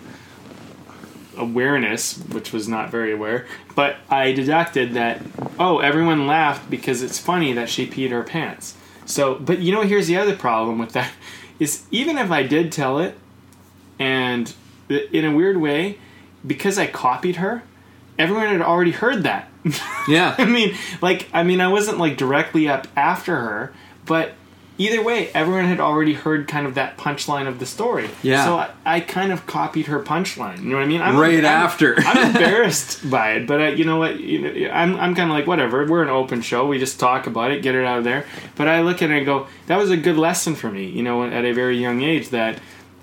awareness, which was not very aware, but I deducted that oh, everyone laughed because it's funny that she peed her pants. So, but you know, here's the other problem with that <laughs> is even if I did tell it, and in a weird way, because I copied her, everyone had already heard that. <laughs> yeah I mean, like, I mean, I wasn't like directly up after her, but either way, everyone had already heard kind of that punchline of the story. Yeah. So I, I kind of copied her punchline. You know what I mean? I'm, Right I'm- after. <laughs> I'm <laughs> embarrassed by it, but I, you know what? You know, I'm, I'm kind of like whatever. We're an open show. We just talk about it, get it out of there. But I look at it and go, that was a good lesson for me. You know, at a very young age, that,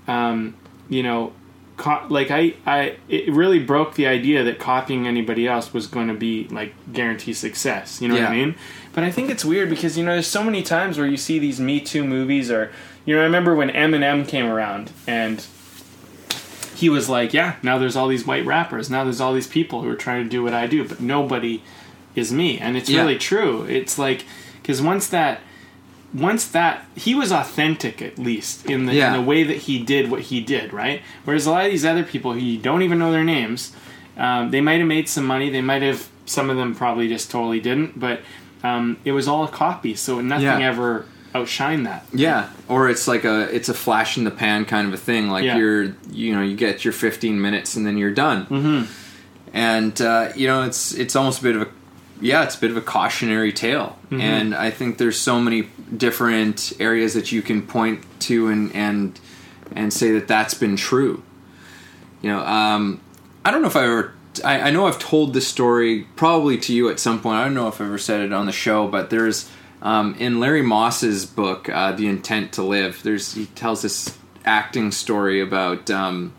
um, you know. Co- like I, I, it really broke the idea that copying anybody else was going to be like guarantee success. You know what I mean? But I think it's weird because you know there's so many times where you see these Me Too movies, or you know I remember when Eminem came around and he was like, yeah, now there's all these white rappers, now there's all these people who are trying to do what I do, but nobody is me, and it's Yeah. really true. It's like because once that. Once that he was authentic at least in the, Yeah. in the way that he did what he did, right? Whereas a lot of these other people who you don't even know their names, um, they might have made some money. They might have. Some of them probably just totally didn't. But um, it was all a copy, so nothing Yeah. ever outshined that. Yeah, or it's like a it's a flash in the pan kind of a thing. Like Yeah. you're you know you get your 15 minutes and then you're done. Mm-hmm. And uh, you know it's it's almost a bit of a yeah it's a bit of a cautionary tale. Mm-hmm. And I think there's so many different areas that you can point to and and and say that that's been true. You know, um, I don't know if I ever. I, I know I've told this story probably to you at some point. I don't know if I've ever said it on the show, but there's um, in Larry Moss's book, uh, "The Intent to Live." There's he tells this acting story about. Um,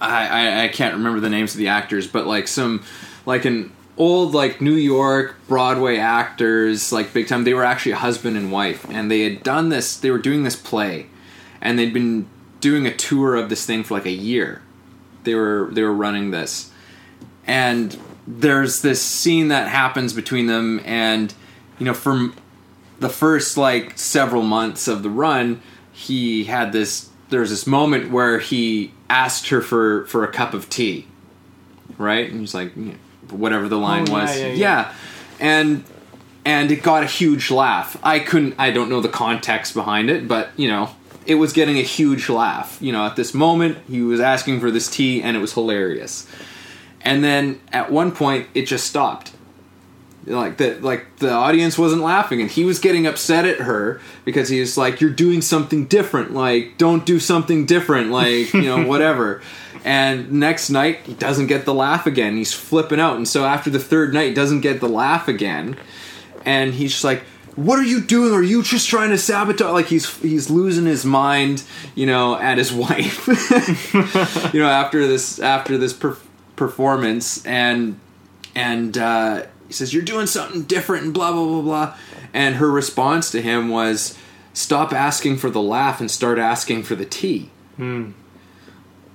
I, I I can't remember the names of the actors, but like some like an old like New York Broadway actors, like big time. They were actually husband and wife, and they had done this. They were doing this play, and they'd been doing a tour of this thing for like a year. They were they were running this, and there's this scene that happens between them, and you know from the first like several months of the run, he had this. There's this moment where he asked her for for a cup of tea, right? And he's like, whatever the line Oh, yeah, was, yeah, yeah. and and it got a huge laugh. I couldn't. I don't know the context behind it, but you know, it was getting a huge laugh. You know, at this moment, he was asking for this tea, and it was hilarious. And then at one point, it just stopped. Like the like the audience wasn't laughing, and he was getting upset at her because he was like, "You're doing something different. Like, don't do something different. Like, you know, <laughs> whatever." And next night, he doesn't get the laugh again. He's flipping out, and so after the third night, doesn't get the laugh again, and he's just like, what are you doing? Are you just trying to sabotage? Like he's he's losing his mind, you know, at his <laughs> wife, <laughs> you know, after this after this per- performance, and and uh, he says you're doing something different and blah blah blah blah, and her response to him was, "Stop asking for the laugh and start asking for the tea."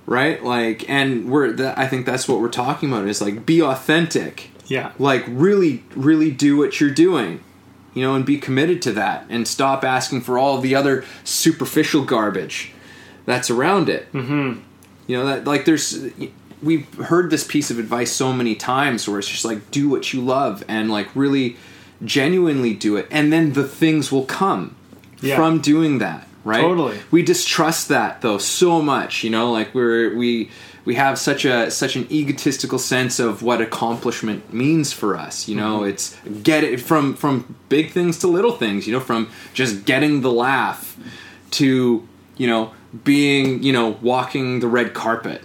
Right, like, and we're. That, I think that's what we're talking about. Is like be authentic Yeah. like really really do what you're doing you know and be committed to that and stop asking for all the other superficial garbage that's around it mm-hmm. you know that like there's we've heard this piece of advice so many times where it's just like do what you love and like really genuinely do it and then the things will come Yeah. from doing that right? Totally. we distrust that though so much you know? Like we're we we have such a such an egotistical sense of what accomplishment means for us you know? Mm-hmm. It's get it from from big things to little things you know? From just getting the laugh to you know being you know walking the red carpet.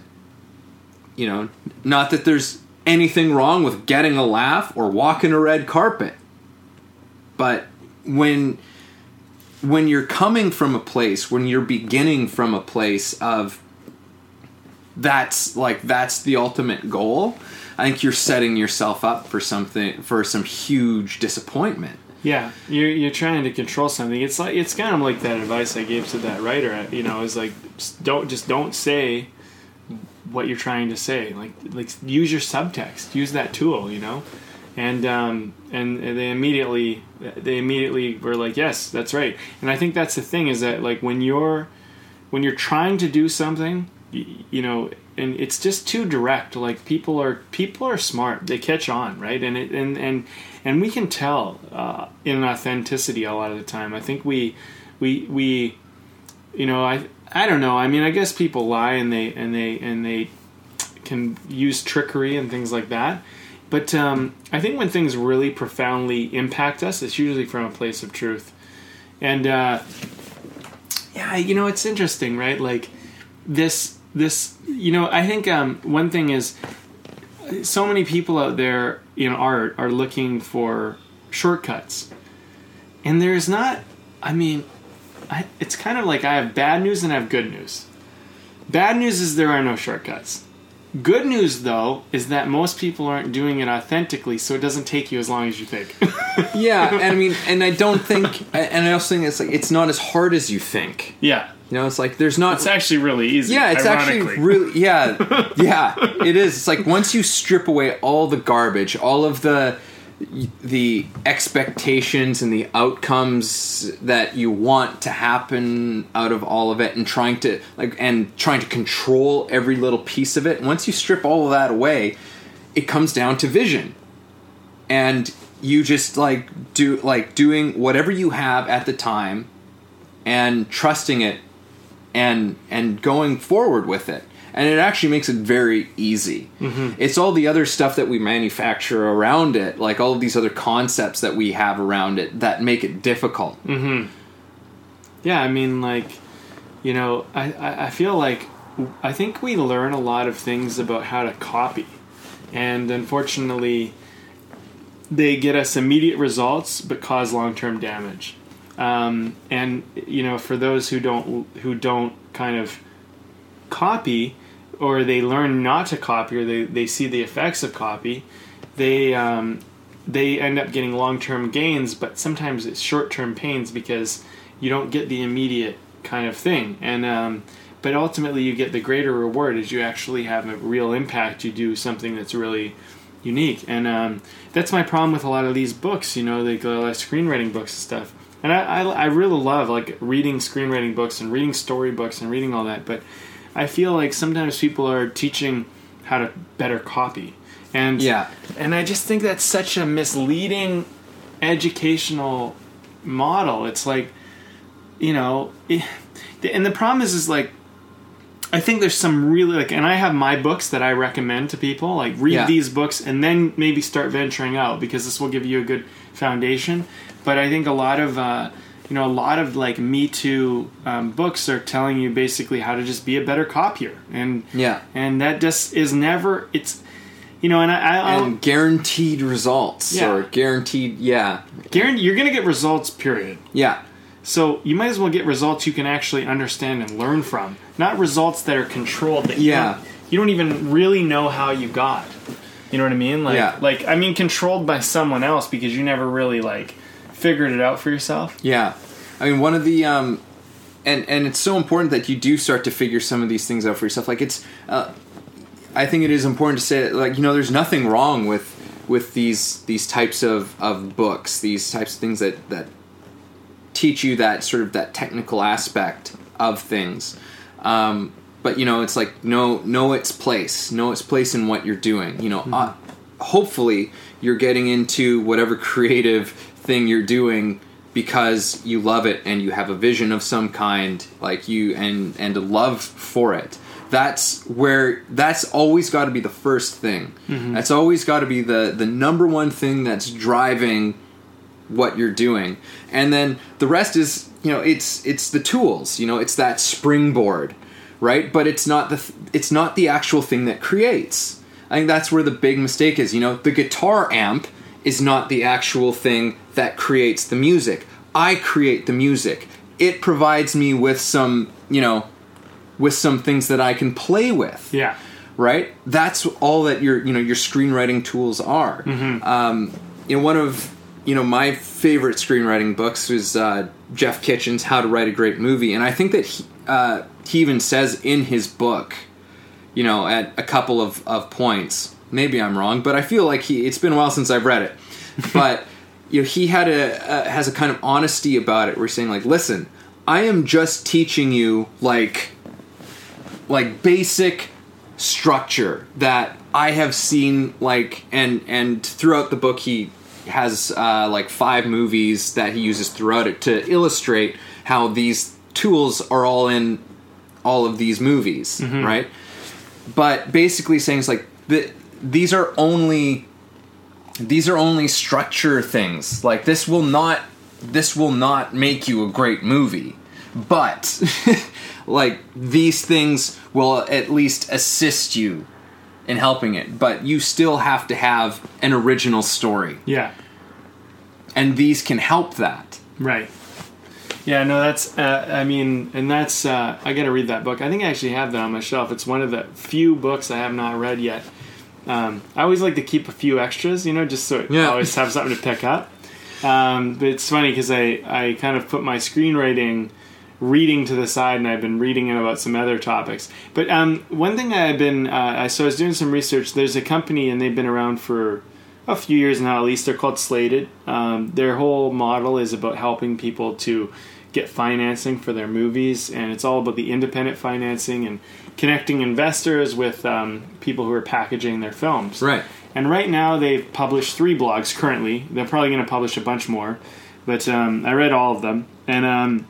You know? Not that there's anything wrong with getting a laugh or walking a red carpet. But when when you're coming from a place when you're beginning from a place of that's like that's the ultimate goal i think you're setting yourself up for something for some huge disappointment Yeah, you're you're trying to control something. It's like it's kind of like that advice I gave to that writer. Uh, you know, is like don't just don't say what you're trying to say. Like like use your subtext. Use that tool. You know, and um, and they immediately they immediately were like, yes, that's right. And I think that's the thing is that like when you're when you're trying to do something, you, you know, and it's just too direct. Like people are people are smart; they catch on, right? And it, and and and we can tell uh, in authenticity a lot of the time. I think we we we you know I I don't know. I mean, I guess people lie and they and they and they can use trickery and things like that. But um, I think when things really profoundly impact us, it's usually from a place of truth. And uh, yeah, you know, it's interesting, right? Like this, this, you know, I think um, one thing is so many people out there in art are looking for shortcuts, and there's not. I mean, I, it's kind of like I have bad news and I have good news. Bad news is there are no shortcuts. Good news, though, is that most people aren't doing it authentically, so it doesn't take you as long as you think. <laughs> yeah and i mean and i don't think and i also think it's like it's not as hard as you think yeah, you know it's like there's not it's actually really easy. yeah it's actually really yeah <laughs> yeah it is it's like once you strip away all the garbage all of the the expectations and the outcomes that you want to happen out of all of it and trying to like and trying to control every little piece of it once you strip all of that away it comes down to vision. And you just like do like doing whatever you have at the time and trusting it and and going forward with it and it actually makes it very easy it's all the other stuff that we manufacture around it like all of these other concepts that we have around it that make it difficult Yeah, I mean, like, you know, I, I, I feel like I think we learn a lot of things about how to copy. And unfortunately, they get us immediate results but cause long term damage. Um, and you know, for those who don't who don't kind of copy, or they learn not to copy, or they, they see the effects of copy, they um, they end up getting long term gains, but sometimes it's short term pains because you don't get the immediate kind of thing. And um, but ultimately, you get the greater reward as you actually have a real impact. You do something that's really unique, and um, that's my problem with a lot of these books. You know, like a lot of screenwriting books and stuff. And I, I, I really love like reading screenwriting books and reading storybooks and reading all that, but I feel like sometimes people are teaching how to better copy. And Yeah. and I just think that's such a misleading educational model. It's like, you know, eh, and the problem is, is like, I think there's some really like, and I have my books that I recommend to people. Like, read Yeah. these books and then maybe start venturing out because this will give you a good foundation. But I think a lot of, uh, you know, a lot of like Me Too um, books are telling you basically how to just be a better copier, and Yeah. and that just is never it's you know, and I, I and guaranteed results Yeah. or guaranteed, yeah, guarantee you're to get results. Period. yeah, So you might as well get results you can actually understand and learn from, not results that are controlled. That Yeah. you don't, you don't even really know how you got. You know what I mean? Like, Yeah. like I mean, controlled by someone else because you never really like figured it out for yourself. yeah. I mean, one of the um, and and it's so important that you do start to figure some of these things out for yourself. Like it's, uh, I think it is important to say that, like you know, there's nothing wrong with with these these types of of books, these types of things that that teach you that sort of that technical aspect of things. Um, but you know, it's like know know its place, know its place in what you're doing. You know, uh, hopefully you're getting into whatever <laughs> creative thing you're doing because you love it and you have a vision of some kind, like you and and a love for it. That's where that's always got to be the first thing. Mm-hmm. That's always got to be the the number one thing that's driving what you're doing and then the rest is you know it's it's the tools you know it's that springboard right but it's not the it's not the actual thing that creates i think that's where the big mistake is you know the guitar amp is not the actual thing that creates the music i create the music it provides me with some you know with some things that i can play with Yeah. right? That's all that your you know your screenwriting tools are. Um, you know, one of you know my favorite screenwriting books was uh, Jeff Kitchen's How to Write a Great Movie, and I think that he, uh, he even says in his book, you know, at a couple of, of points. Maybe I'm wrong, but I feel like he. It's been a while since I've read it, but <laughs> you know, he had a uh, has a kind of honesty about it. Where he's saying like, listen, I am just teaching you like like basic structure that I have seen like and and throughout the book he has uh, like five movies that he uses throughout it to illustrate how these tools are all in all of these movies, right? But basically saying it's like the, these are only these are only structure things. Like this will not this will not make you a great movie. But <laughs> like these things will at least assist you in helping it. But you still have to have an original story. Yeah. And these can help that. Right. Yeah, no, that's. Uh, I mean, and that's. Uh, I got to read that book. I think I actually have that on my shelf. It's one of the few books I have not read yet. Um, I always like to keep a few extras, you know, just so Yeah. I always have something to pick up. Um, but it's funny because I I kind of put my screenwriting reading to the side, and I've been reading it about some other topics. But um, one thing I've been uh, I- so I was doing some research. There's a company, and they've been around for a few years now at least. They're called Slated. Um, their whole model is about helping people to get financing for their movies, and it's all about the independent financing and connecting investors with um, people who are packaging their films. Right. And right now they've published three blogs currently. They're probably going to publish a bunch more, but um, I read all of them, and um,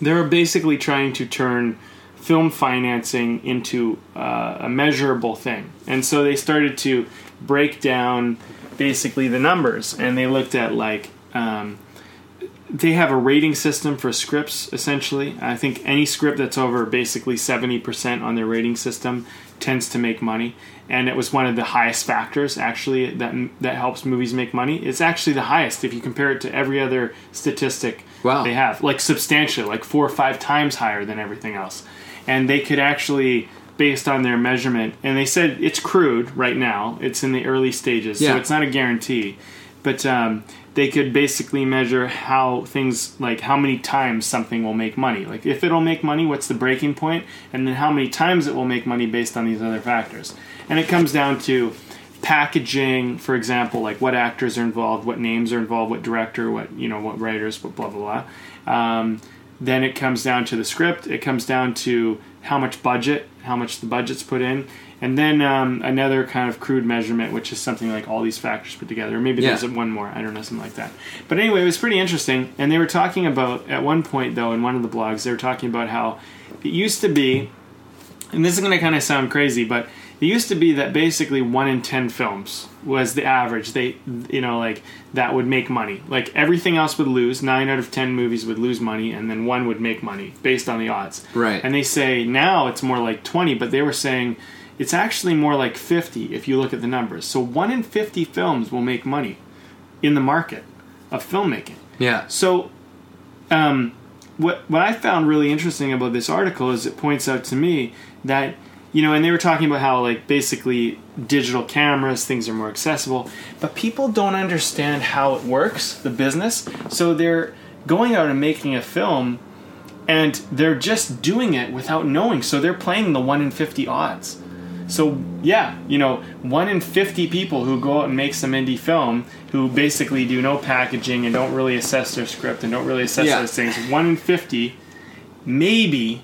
they're basically trying to turn film financing into uh, a measurable thing. And so they started to break down basically the numbers, and they looked at like um, they have a rating system for scripts essentially. I think any script that's over basically 70% on their rating system tends to make money. And it was one of the highest factors actually that that helps movies make money. It's actually the highest if you compare it to every other statistic Wow. they have, like substantially, like four or five times higher than everything else. And they could actually based on their measurement and they said it's crude right now. It's in the early stages, Yeah. so it's not a guarantee. But um, they could basically measure how things like how many times something will make money. Like if it'll make money, what's the breaking point, and then how many times it will make money based on these other factors. And it comes down to packaging, for example, like what actors are involved, what names are involved, what director, what you know, what writers, blah blah blah. Um, then it comes down to the script. It comes down to how much budget, how much the budget's put in, and then um, another kind of crude measurement, which is something like all these factors put together. Or maybe Yeah. there's one more. I don't know, something like that. But anyway, it was pretty interesting. And they were talking about at one point though in one of the blogs, they were talking about how it used to be, and this is going to kind of sound crazy, but it used to be that basically one in ten films was the average. They, you know, like that would make money. Like everything else would lose. Nine out of ten movies would lose money, and then one would make money based on the odds. Right. And they say now it's more like twenty, but they were saying it's actually more like 50 if you look at the numbers. So one in 50 films will make money in the market of filmmaking. Yeah. So, um, what what I found really interesting about this article is it points out to me that you know, and they were talking about how like basically digital cameras, things are more accessible, but people don't understand how it works, the business. So they're going out and making a film, and they're just doing it without knowing. So they're playing the one in fifty odds. So yeah, you know, one in fifty people who go out and make some indie film who basically do no packaging and don't really assess their script and don't really assess Yeah. those things. One in fifty, maybe,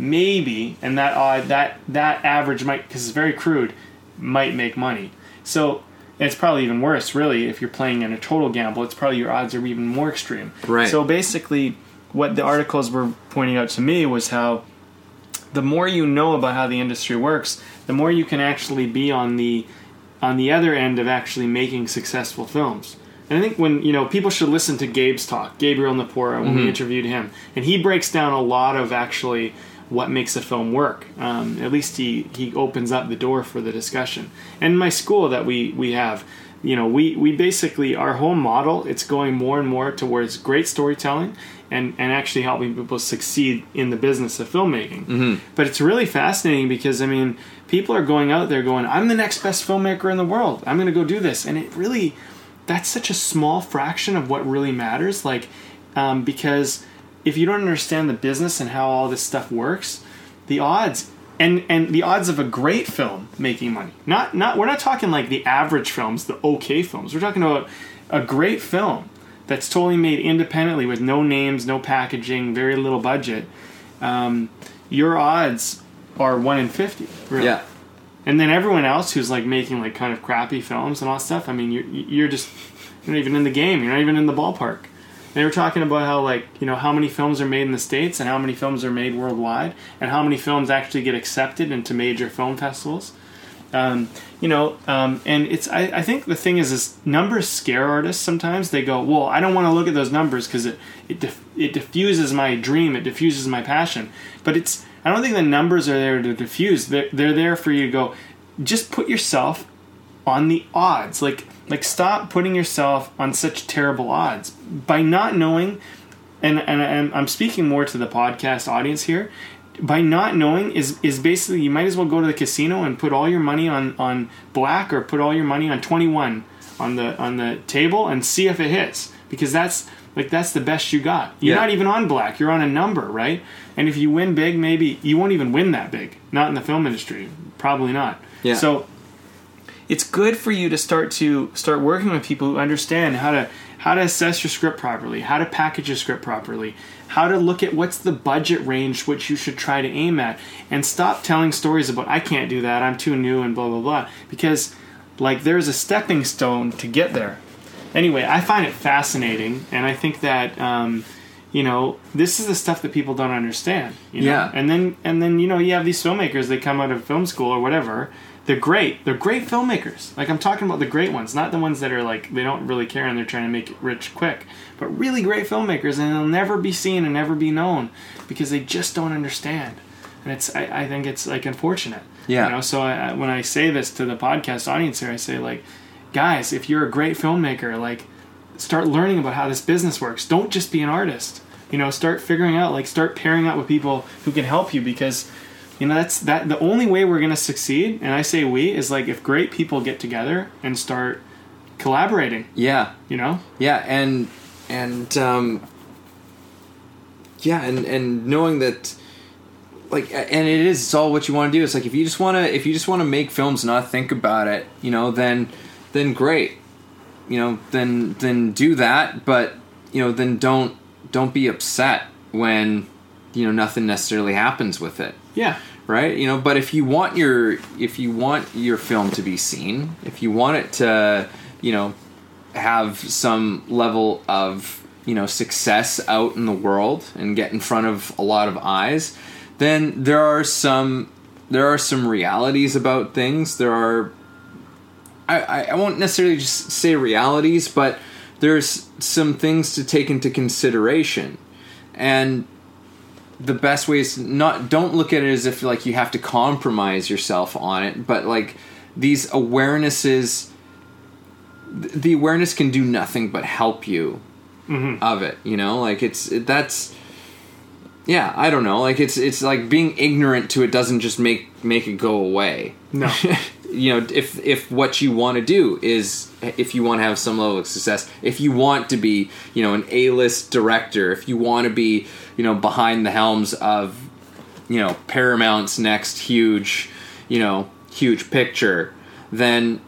maybe, and that odd that that average might because it's very crude, might make money. So it's probably even worse, really, if you're playing in a total gamble. It's probably your odds are even more extreme. Right. So basically, what the articles were pointing out to me was how the more you know about how the industry works, the more you can actually be on the on the other end of actually making successful films. And I think when you know people should listen to Gabe's talk, Gabriel Napora, when we mm-hmm. interviewed him, and he breaks down a lot of actually what makes a film work. Um, at least he he opens up the door for the discussion. And my school that we we have, you know, we we basically our whole model it's going more and more towards great storytelling and and actually helping people succeed in the business of filmmaking. But it's really fascinating because I mean, people are going out there going, "I'm the next best filmmaker in the world. I'm going to go do this," and it really that's such a small fraction of what really matters. Like, um, because if you don't understand the business and how all this stuff works, the odds and and the odds of a great film making money. Not not we're not talking like the average films, the okay films. We're talking about a great film that's totally made independently with no names, no packaging, very little budget. Um, your odds are one in fifty. Really. Yeah. And then everyone else who's like making like kind of crappy films and all stuff. I mean, you're you're just you're not even in the game. You're not even in the ballpark. They were talking about how like you know how many films are made in the states and how many films are made worldwide and how many films actually get accepted into major film festivals. Um, you know, um, and it's I, I think the thing is is numbers scare artists sometimes. They go, well, I don't want to look at those numbers because it it diff- it diffuses my dream, it diffuses my passion. But it's I don't think the numbers are there to diffuse. They're they're there for you to go. Just put yourself on the odds. Like like stop putting yourself on such terrible odds by not knowing. And and, and I'm speaking more to the podcast audience here. By not knowing is is basically you might as well go to the casino and put all your money on on black or put all your money on 21 on the on the table and see if it hits because that's like that's the best you got. You're Yeah. not even on black. You're on a number, right? And if you win big, maybe you won't even win that big. Not in the film industry. Probably not. Yeah. So it's good for you to start to start working with people who understand how to how to assess your script properly, how to package your script properly, how to look at what's the budget range which you should try to aim at, and stop telling stories about I can't do that, I'm too new, and blah blah blah. Because like there's a stepping stone to get there. Anyway, I find it fascinating, and I think that um, you know this is the stuff that people don't understand. You know? Yeah. And then and then you know you have these filmmakers. They come out of film school or whatever. They're great. They're great filmmakers. Like I'm talking about the great ones, not the ones that are like they don't really care and they're trying to make it rich quick. But really great filmmakers, and they'll never be seen and never be known because they just don't understand. And it's I, I think it's like unfortunate. Yeah. You know, so I, I- when I say this to the podcast audience here, I say like, guys, if you're a great filmmaker, like, start learning about how this business works. Don't just be an artist. You know, start figuring out, like, start pairing up with people who can help you because, you know, that's that. The only way we're gonna succeed, and I say we, is like if great people get together and start collaborating. Yeah. You know. Yeah, and and um, yeah, and and knowing that, like, and it is it's all what you want to do. It's like if you just want to if you just want to make films and not think about it, you know, then then great, you know, then then do that. But you know, then don't don't be upset when you know nothing necessarily happens with it Yeah. Right you know but if you want your if you want your film to be seen if you want it to you know have some level of you know success out in the world and get in front of a lot of eyes then there are some there are some realities about things there are I, I won't necessarily just say realities, but there's some things to take into consideration. And the best ways not don't look at it as if like you have to compromise yourself on it, but like these awarenesses the awareness can do nothing but help you mm-hmm. of it, you know? Like it's it, that's yeah, I don't know. Like it's it's like being ignorant to it doesn't just make make it go away. No. <laughs> you know, if if what you want to do is if you want to have some level of success, if you want to be, you know, an A-list director, if you want to be, you know, behind the helms of, you know, Paramount's next huge, you know, huge picture, then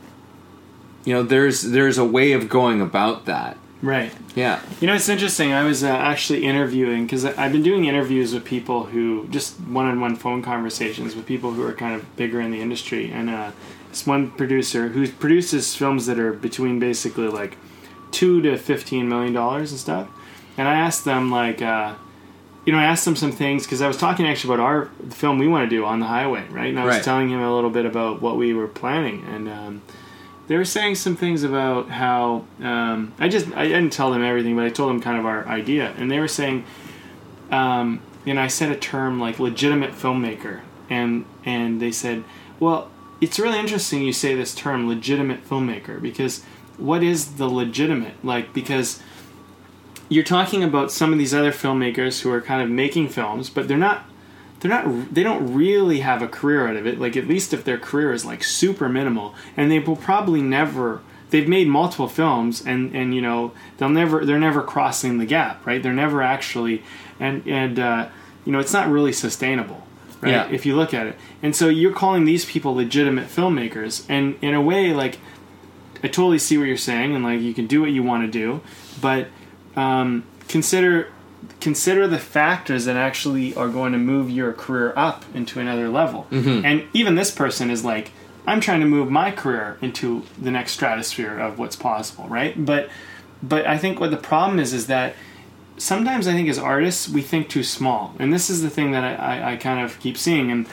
you know, there's there's a way of going about that. Right. Yeah. You know, it's interesting. I was uh, actually interviewing because I've been doing interviews with people who just one-on-one phone conversations with people who are kind of bigger in the industry, and uh, this one producer who produces films that are between basically like two to fifteen million dollars and stuff. And I asked them like, uh, you know, I asked them some things because I was talking actually about our the film we want to do on the highway, right? And I was Right. telling him a little bit about what we were planning, and um, they were saying some things about how um, I just I didn't tell them everything, but I told them kind of our idea, and they were saying, um, and I said a term like legitimate filmmaker, and and they said, well, it's really interesting you say this term legitimate filmmaker because what is the legitimate? Like because you're talking about some of these other filmmakers who are kind of making films, but they're not they're not they don't really have a career out of it. Like at least if their career is like super minimal. And they will probably never they've made multiple films and and you know they'll never they're never crossing the gap right? They're never actually and and uh, you know it's not really sustainable right? Yeah. if you look at it. And so you're calling these people legitimate filmmakers. And in a way like I totally see what you're saying, and like you can do what you want to do, but um, consider consider the factors that actually are going to move your career up into another level. Mm-hmm. And even this person is like, I'm trying to move my career into the next stratosphere of what's possible, right? But but I think what the problem is is that sometimes I think as artists we think too small, and this is the thing that I, I, I kind of keep seeing. And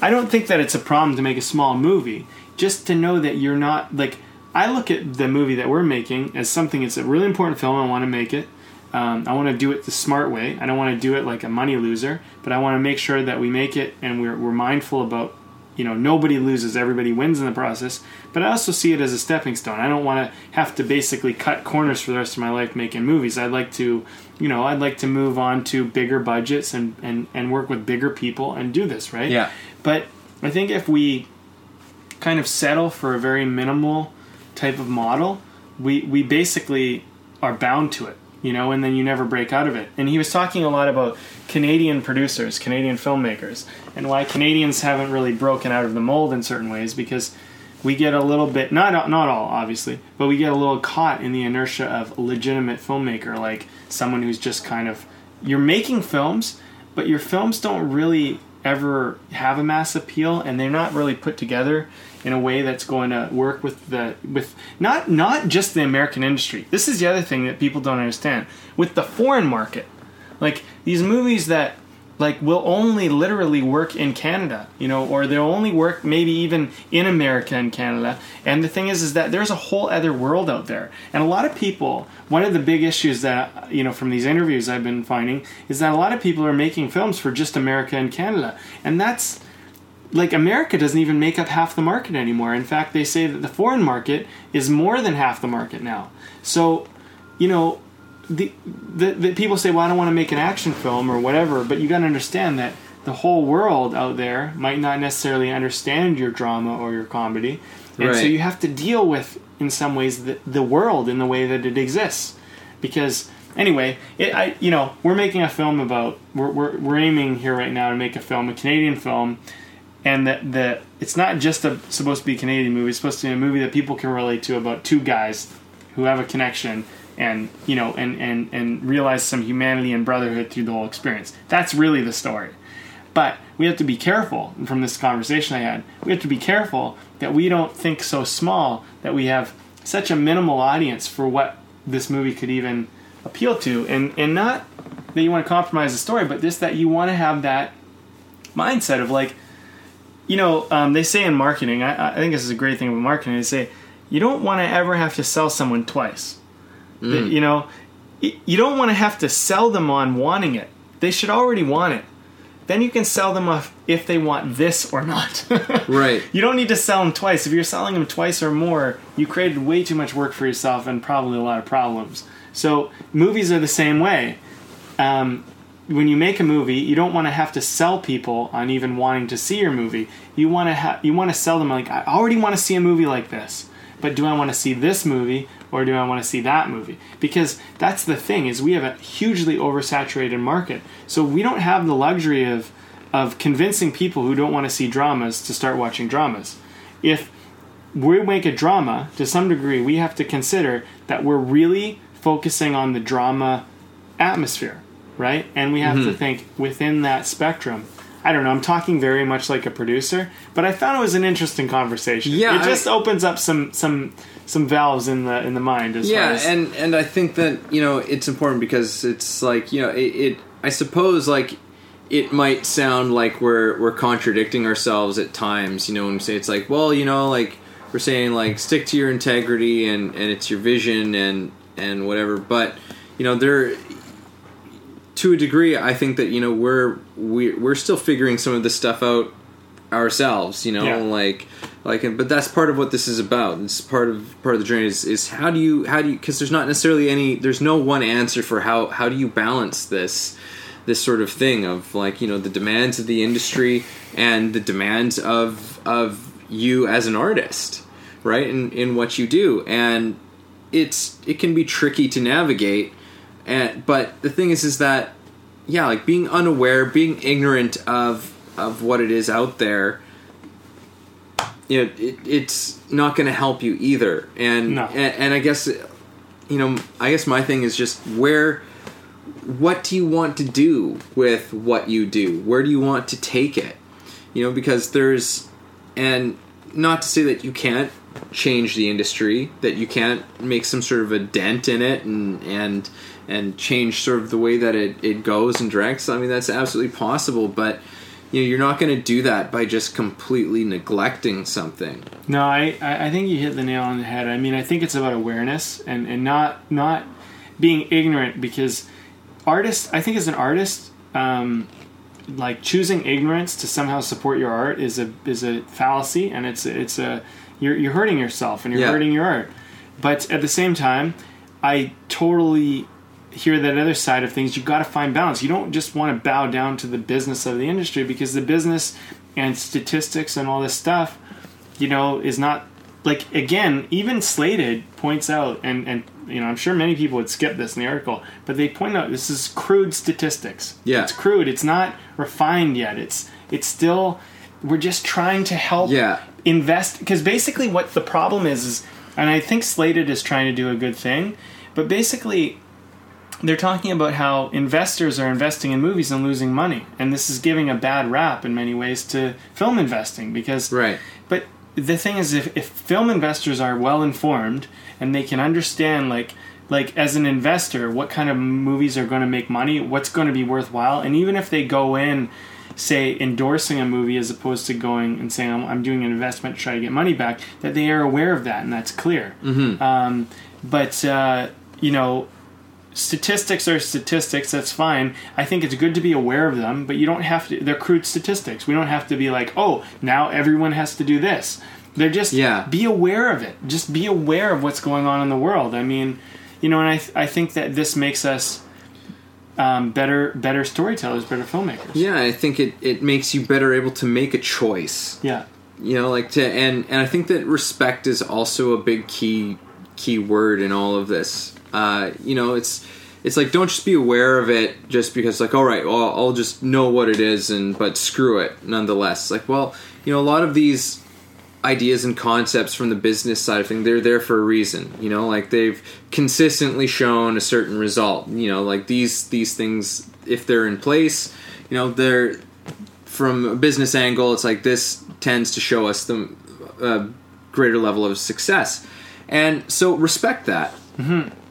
I don't think that it's a problem to make a small movie, just to know that you're not like. I look at the movie that we're making as something. It's a really important film. I want to make it. Um, I want to do it the smart way. I don't want to do it like a money loser, but I want to make sure that we make it and we're, we're mindful about, you know, nobody loses, everybody wins in the process. But I also see it as a stepping stone. I don't want to have to basically cut corners for the rest of my life making movies. I'd like to, you know, I'd like to move on to bigger budgets and, and, and work with bigger people and do this, right? Yeah. But I think if we kind of settle for a very minimal type of model, we we basically are bound to it, you know, and then you never break out of it. And he was talking a lot about Canadian producers, Canadian filmmakers, and why Canadians haven't really broken out of the mold in certain ways because we get a little bit not not all obviously, but we get a little caught in the inertia of legitimate filmmaker like someone who's just kind of you're making films, but your films don't really ever have a mass appeal and they're not really put together in a way that's going to work with the with not not just the American industry. This is the other thing that people don't understand with the foreign market. Like these movies that like will only literally work in Canada, you know, or they'll only work maybe even in America and Canada. And the thing is is that there's a whole other world out there. And a lot of people, one of the big issues that you know from these interviews I've been finding is that a lot of people are making films for just America and Canada. And that's like America doesn't even make up half the market anymore. In fact, they say that the foreign market is more than half the market now. So, you know, the, the, the people say, "Well, I don't want to make an action film or whatever," but you got to understand that the whole world out there might not necessarily understand your drama or your comedy, and so you have to deal with, in some ways, the, the world in the way that it exists. Because anyway, it, I you know we're making a film about we're, we're we're aiming here right now to make a film, a Canadian film, and that the it's not just a supposed to be a Canadian movie. It's supposed to be a movie that people can relate to about two guys who have a connection and you know and and and realize some humanity and brotherhood through the whole experience. That's really the story. But we have to be careful from this conversation I had. We have to be careful that we don't think so small that we have such a minimal audience for what this movie could even appeal to, and and not that you want to compromise the story, but just that you want to have that mindset of like, you know, um, they say in marketing. I, I think this is a great thing about marketing. They say you don't want to ever have to sell someone twice. That, you know, you don't want to have to sell them on wanting it. They should already want it. then you can sell them off if they want this or not. <laughs> Right. You don't need to sell them twice. If you're selling them twice or more, you created way too much work for yourself and probably a lot of problems. So movies are the same way. Um, when you make a movie, you don't want to have to sell people on even wanting to see your movie. You want to ha- you want to sell them like I already want to see a movie like this, but do I want to see this movie or do I want to see that movie? Because that's the thing is we have a hugely oversaturated market, so we don't have the luxury of of convincing people who don't want to see dramas to start watching dramas. If we make a drama, to some degree, we have to consider that we're really focusing on the drama atmosphere, right? And we have Mm-hmm. to think within that spectrum. I don't know. I'm talking very much like a producer, but I found it was an interesting conversation. Yeah, it just I- opens up some some some valves in the in the mind. As well. yeah as, and and i think that you know it's important because it's like you know it, it i suppose like it might sound like we're we're contradicting ourselves at times you know when we say it's like well you know like we're saying like stick to your integrity and and it's your vision and and whatever but you know there to a degree i think that you know we're we, we're still figuring some of this stuff out ourselves you know Yeah. like like but that's part of what this is about it's part of part of the journey is, is how do you how do you because there's not necessarily any there's no one answer for how how do you balance this this sort of thing of like you know the demands of the industry and the demands of of you as an artist right in in what you do and it's it can be tricky to navigate and but the thing is is that yeah like being unaware being ignorant of of what it is out there you know it, it's not going to help you either. And, No. and and i guess you know i guess my thing is just where what do you want to do with what you do? Where do you want to take it? You know because there's and not to say that you can't change the industry that you can't make some sort of a dent in it and and and change sort of the way that it, it goes and directs i mean that's absolutely possible but you know you're not going to do that by just completely neglecting something No, I, I think you hit the nail on the head. I mean, I think it's about awareness and, and not not being ignorant because artists. I think as an artist, um, like choosing ignorance to somehow support your art is a is a fallacy, and it's it's a you're you're hurting yourself and you're Yeah. hurting your art. But at the same time, I totally hear that other side of things. you've got to find balance. You don't just want to bow down to the business of the industry because the business and statistics and all this stuff you know, is not like again, even Slated points out, and and you know, I'm sure many people would skip this in the article, but they point out this is crude statistics. Yeah. it's crude. It's not refined yet. It's it's still we're just trying to help Yeah. invest because basically what the problem is is, and I think Slated is trying to do a good thing, but basically they're talking about how investors are investing in movies and losing money, and this is giving a bad rap in many ways to film investing because Right. But the thing is, if, if film investors are well informed and they can understand, like like as an investor, what kind of movies are going to make money, what's going to be worthwhile, and even if they go in, say endorsing a movie as opposed to going and saying I'm, I'm doing an investment to try to get money back, that they are aware of that and that's clear. Mm-hmm. Um, but uh, you know statistics are statistics that's fine. I think it's good to be aware of them but you don't have to they're crude statistics. We don't have to be like oh now everyone has to do this. They're just Yeah. be aware of it. Just be aware of what's going on in the world. I mean you know and i, th- I think that this makes us um, better better storytellers better filmmakers. Yeah i think it, it makes you better able to make a choice. Yeah. You know like to and and i think that respect is also a big key key word in all of this uh you know it's it's like don't just be aware of it just because like all right well i'll just know what it is and but screw it nonetheless. Like well you know a lot of these ideas and concepts from the business side of things they're there for a reason you know? Like they've consistently shown a certain result you know? Like these these things if they're in place you know they're from a business angle it's like this tends to show us the uh, greater level of success. And so respect that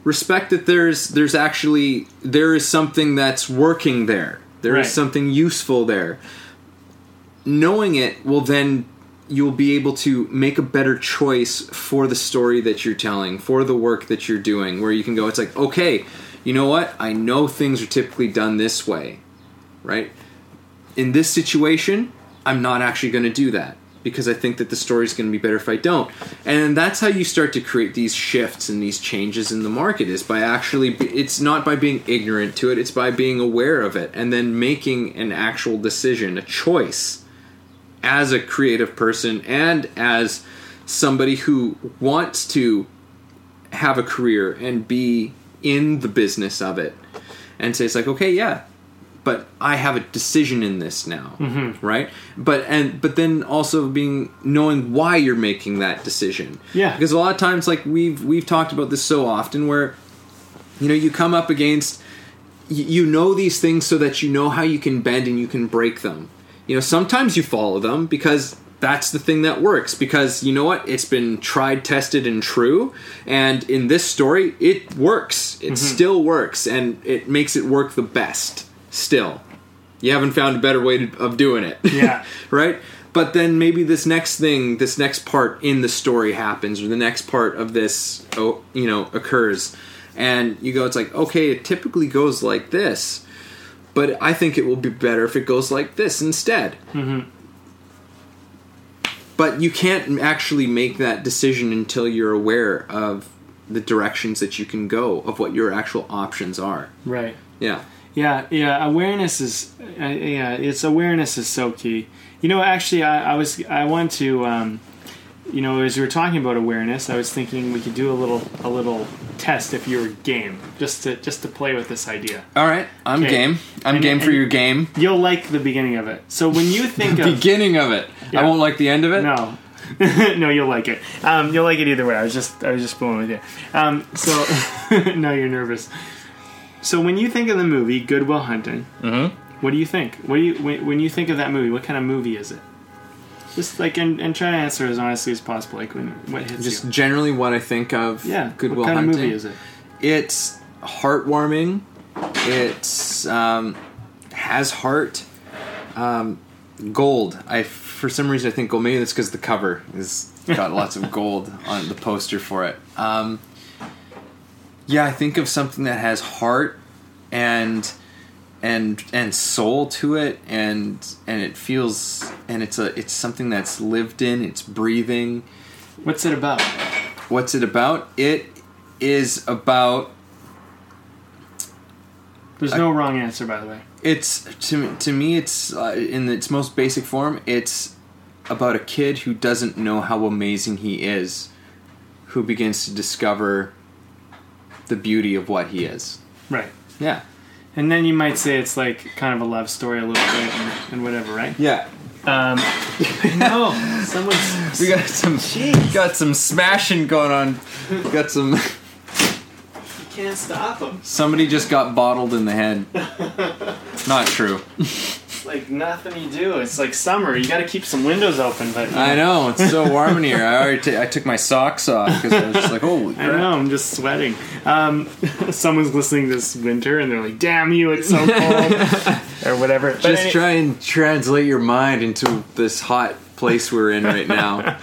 respect that there's there's actually there is something that's working there. There is Right. something useful there. Knowing it will then you'll be able to make a better choice for the story that you're telling for the work that you're doing where you can go it's like okay you know what? I know things are typically done this way right? In this situation, I'm not actually going to do that because I think that the story's going to be better if I don't. And that's how you start to create these shifts and these changes in the market is by actually it's not by being ignorant to it, it's by being aware of it and then making an actual decision, a choice as a creative person and as somebody who wants to have a career and be in the business of it and say it's like okay yeah but I have a decision in this now, mm-hmm. right? But and but then also being knowing why you're making that decision, yeah. Because a lot of times, like we've we've talked about this so often, where you know you come up against you know these things so that you know how you can bend and you can break them. You know, sometimes you follow them because that's the thing that works because you know what it's been tried tested and true and in this story it works it mm-hmm. still works and it makes it work the best still. You haven't found a better way to, of doing it. Yeah. <laughs> right? But then maybe this next thing, this next part in the story happens, or the next part of this, oh, you know, occurs, and you go, it's like, okay, it typically goes like this, but I think it will be better if it goes like this instead. Mm-hmm. But you can't actually make that decision until you're aware of the directions that you can go, of what your actual options are. Right. Yeah. Yeah, yeah. Awareness is, uh, yeah. It's awareness is so key. You know, actually, I, I was I want to, um, you know, as we were talking about awareness, I was thinking we could do a little a little test if you were game, just to just to play with this idea. All right, I'm okay. game. I'm and, game for your game. You'll like the beginning of it. So when you think the of beginning of it, yeah. I won't like the end of it. No, <laughs> no, you'll like it. Um, you'll like it either way. I was just I was just fooling with you. Um, so <laughs> no, you're nervous. So when you think of the movie Good Will Hunting, mm-hmm. what do you think? What do you when, when, you think of that movie? What kind of movie is it? Just like and, and try to answer as honestly as possible. Like when what hits Just you. generally what I think of. Yeah. Good Will Hunting. What kind of movie is it? It's heartwarming. It's um, has heart. Um, gold. I for some reason I think gold. Maybe that's because the cover is got lots of gold on the poster for it. Um, yeah, I think of something that has heart and and and soul to it and and it feels and it's a it's something that's lived in, it's breathing. What's it about? What's it about? It is about There's no wrong answer by the way. It's to to me it's uh, in its most basic form, it's about a kid who doesn't know how amazing he is, who begins to discover the beauty of what he is. Right. Yeah. And then you might say it's like kind of a love story a little bit and, and whatever, right? Yeah. Um, no, someone's. We got some. Jeez. Got some smashing going on. got some. <laughs> You can't stop them. Somebody just got bottled in the head. <laughs> Not true like nothing you do. It's like summer. You got to keep some windows open. But I know it's so <laughs> warm in here. I already t- I took my socks off because I was just like, holy crap. I know. I'm just sweating. Um, <laughs> someone's listening this winter and they're like, "Damn you, it's so cold," <laughs> or whatever. But just any- try and translate your mind into this hot place we're in right now.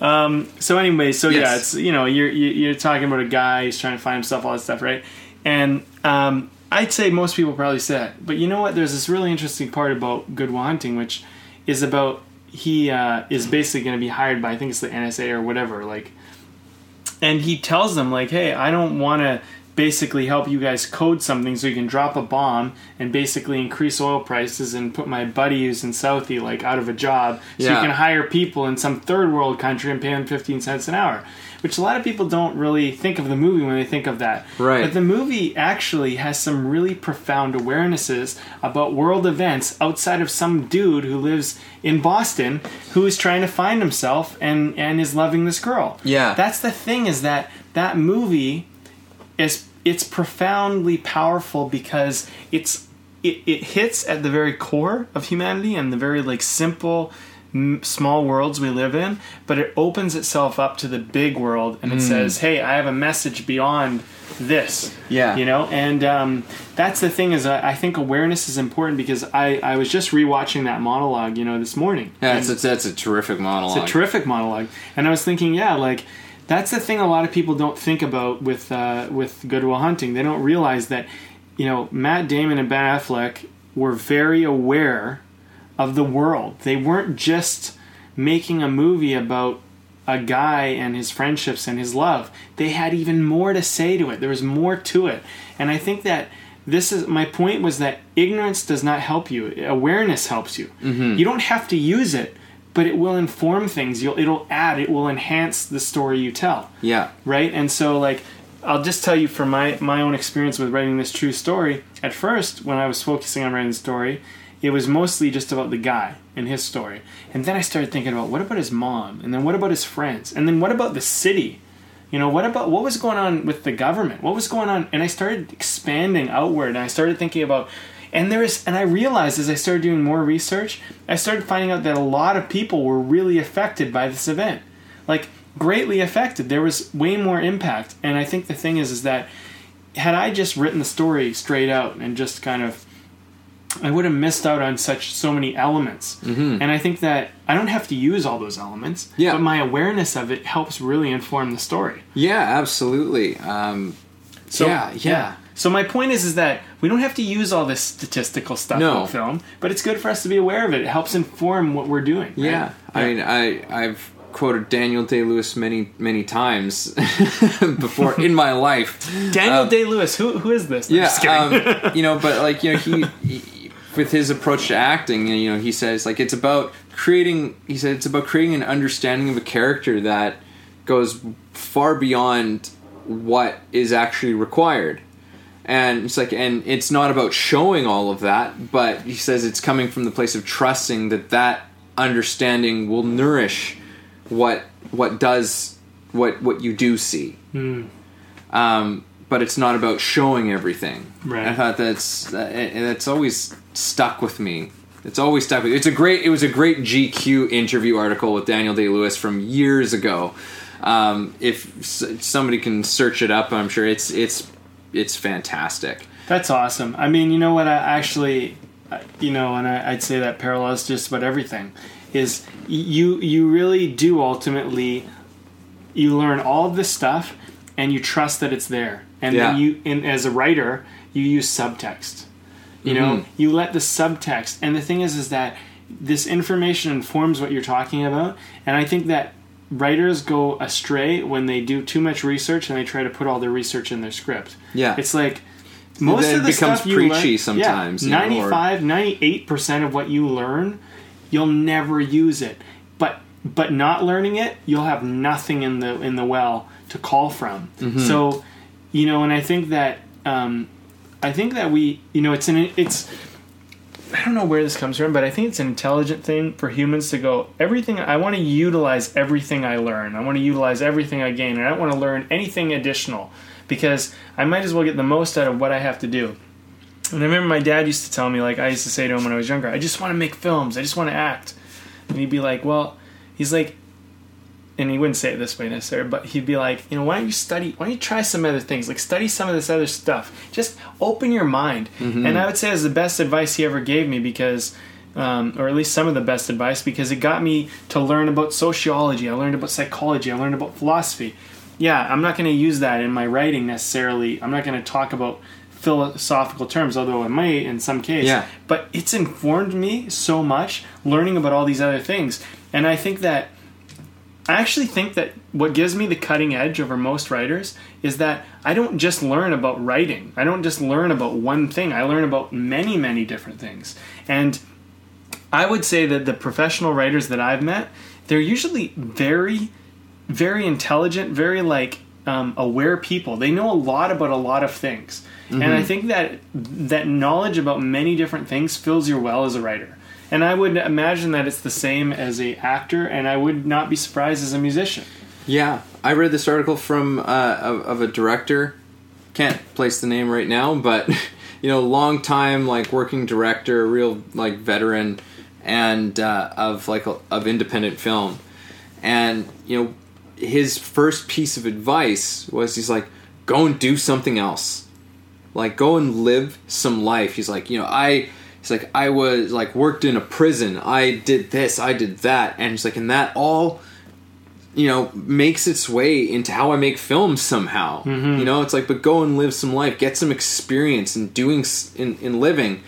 um, so anyway, so yes. yeah, it's you know you're you're talking about a guy who's trying to find himself, all that stuff, right? And um, I'd say most people probably say that. But you know what? There's this really interesting part about Good Will Hunting, which is about he uh, is basically going to be hired by I think it's the NSA or whatever. Like, and he tells them like, "Hey, I don't want to basically help you guys code something so you can drop a bomb and basically increase oil prices and put my buddy who's in Southie like out of a job so yeah. you can hire people in some third world country and pay them 15 cents an hour which a lot of people don't really think of the movie when they think of that. Right. But the movie actually has some really profound awarenesses about world events outside of some dude who lives in Boston who is trying to find himself and and is loving this girl. Yeah. That's the thing is that that movie is it's profoundly powerful because it's it, it hits at the very core of humanity and the very like simple m- small worlds we live in but it opens itself up to the big world and it mm. says hey i have a message beyond this. Yeah. You know? And um, that's the thing is I, I, think awareness is important because I, I was just rewatching that monologue you know this morning. Yeah that's, a, that's a terrific monologue. It's a terrific monologue. And i was thinking yeah like that's the thing a lot of people don't think about with uh, with Good Will Hunting. They don't realize that you know Matt Damon and Ben Affleck were very aware of the world. They weren't just making a movie about a guy and his friendships and his love. They had even more to say to it. There was more to it. And I think that this is my point was that ignorance does not help you. Awareness helps you. Mm-hmm. You don't have to use it, but it will inform things. You'll it'll add, it will enhance the story you tell Yeah. right? And so like I'll just tell you from my my own experience with writing this true story. At first, when I was focusing on writing the story, it was mostly just about the guy and his story. And then I started thinking about what about his mom, and then what about his friends, and then what about the city? You know, what about what was going on with the government? What was going on? And I started expanding outward, and I started thinking about. And there is, and I realized as I started doing more research, I started finding out that a lot of people were really affected by this event like greatly affected. There was way more impact, and I think the thing is, is that had I just written the story straight out and just kind of, I would have missed out on such so many elements. Mm-hmm. And I think that I don't have to use all those elements, Yeah. but my awareness of it helps really inform the story. Yeah, absolutely. Um, So yeah, yeah. So my point is, is that we don't have to use all this statistical stuff No. in film, but it's good for us to be aware of it. It helps inform what we're doing. right? Yeah, I mean, I I've quoted Daniel Day Lewis many many times <laughs> before in my life. <laughs> Daniel Um, Day Lewis, who who is this? I'm Yeah, um, <laughs> you know, but like you know, he, he with his approach to acting, you know, he says like it's about creating. He said it's about creating an understanding of a character that goes far beyond what is actually required. And it's like, and it's not about showing all of that, but he says it's coming from the place of trusting that that understanding will nourish what what does what what you do see. Um, but it's not about showing everything. Right. I thought that's that's always stuck with me. It's always stuck with. It's a great. It was a great GQ interview article with Daniel Day Lewis from years ago. Um, if somebody can search it up, I'm sure it's it's it's fantastic. That's awesome. I mean, you know what? I actually, you know, and I, I'd say that parallels just about everything. Is you you really do ultimately you learn all of this stuff and you trust that it's there, and then you, and as a writer, you use subtext. You know, Mhm. you let the subtext, and the thing is, is that this information informs what you're talking about, and I think that writers go astray when they do too much research and they try to put all their research in their script. Yeah. It's like most of the it becomes stuff you preachy learn, sometimes, Yeah, know, or- 95, 98% of what you learn, you'll never use it. But but not learning it, you'll have nothing in the in the well to call from. Mm-hmm. So, you know, and I think that um, I think that we, you know, it's an it's I don't know where this comes from, but I think it's an intelligent thing for humans to go, everything, I want to utilize everything I learn. I want to utilize everything I gain, and I don't want to learn anything additional because I might as well get the most out of what I have to do. And I remember my dad used to tell me, like, I used to say to him when I was younger, I just want to make films, I just want to act. And he'd be like, well, he's like, and he wouldn't say it this way necessarily, but he'd be like, you know, why don't you study, why don't you try some other things? Like, study some of this other stuff. Just open your mind. And I would say it's the best advice he ever gave me because, um, or at least some of the best advice, because it got me to learn about sociology. I learned about psychology. I learned about philosophy. Yeah, I'm not going to use that in my writing necessarily. I'm not going to talk about philosophical terms, although I might in some case. Yeah. But it's informed me so much learning about all these other things. And I think that I actually think that what gives me the cutting edge over most writers is that I don't just learn about writing. I don't just learn about one thing. I learn about many, many different things. And I would say that the professional writers that I've met, they're usually very, very intelligent, very like um, aware people. They know a lot about a lot of things, and I think that that knowledge about many different things fills your well as a writer. And I would imagine that it's the same as a actor, and I would not be surprised as a musician. Yeah, I read this article from uh, of, of a director. Can't place the name right now, but <laughs> you know, long time like working director, real like veteran, and uh, of like of independent film. And you know, his first piece of advice was he's like, go and do something else. Like go and live some life. He's like, you know, I. He's like, I was like worked in a prison. I did this. I did that. And it's like, and that all you know makes its way into how I make films somehow. You know, it's like, but go and live some life, get some experience in doing in, in living,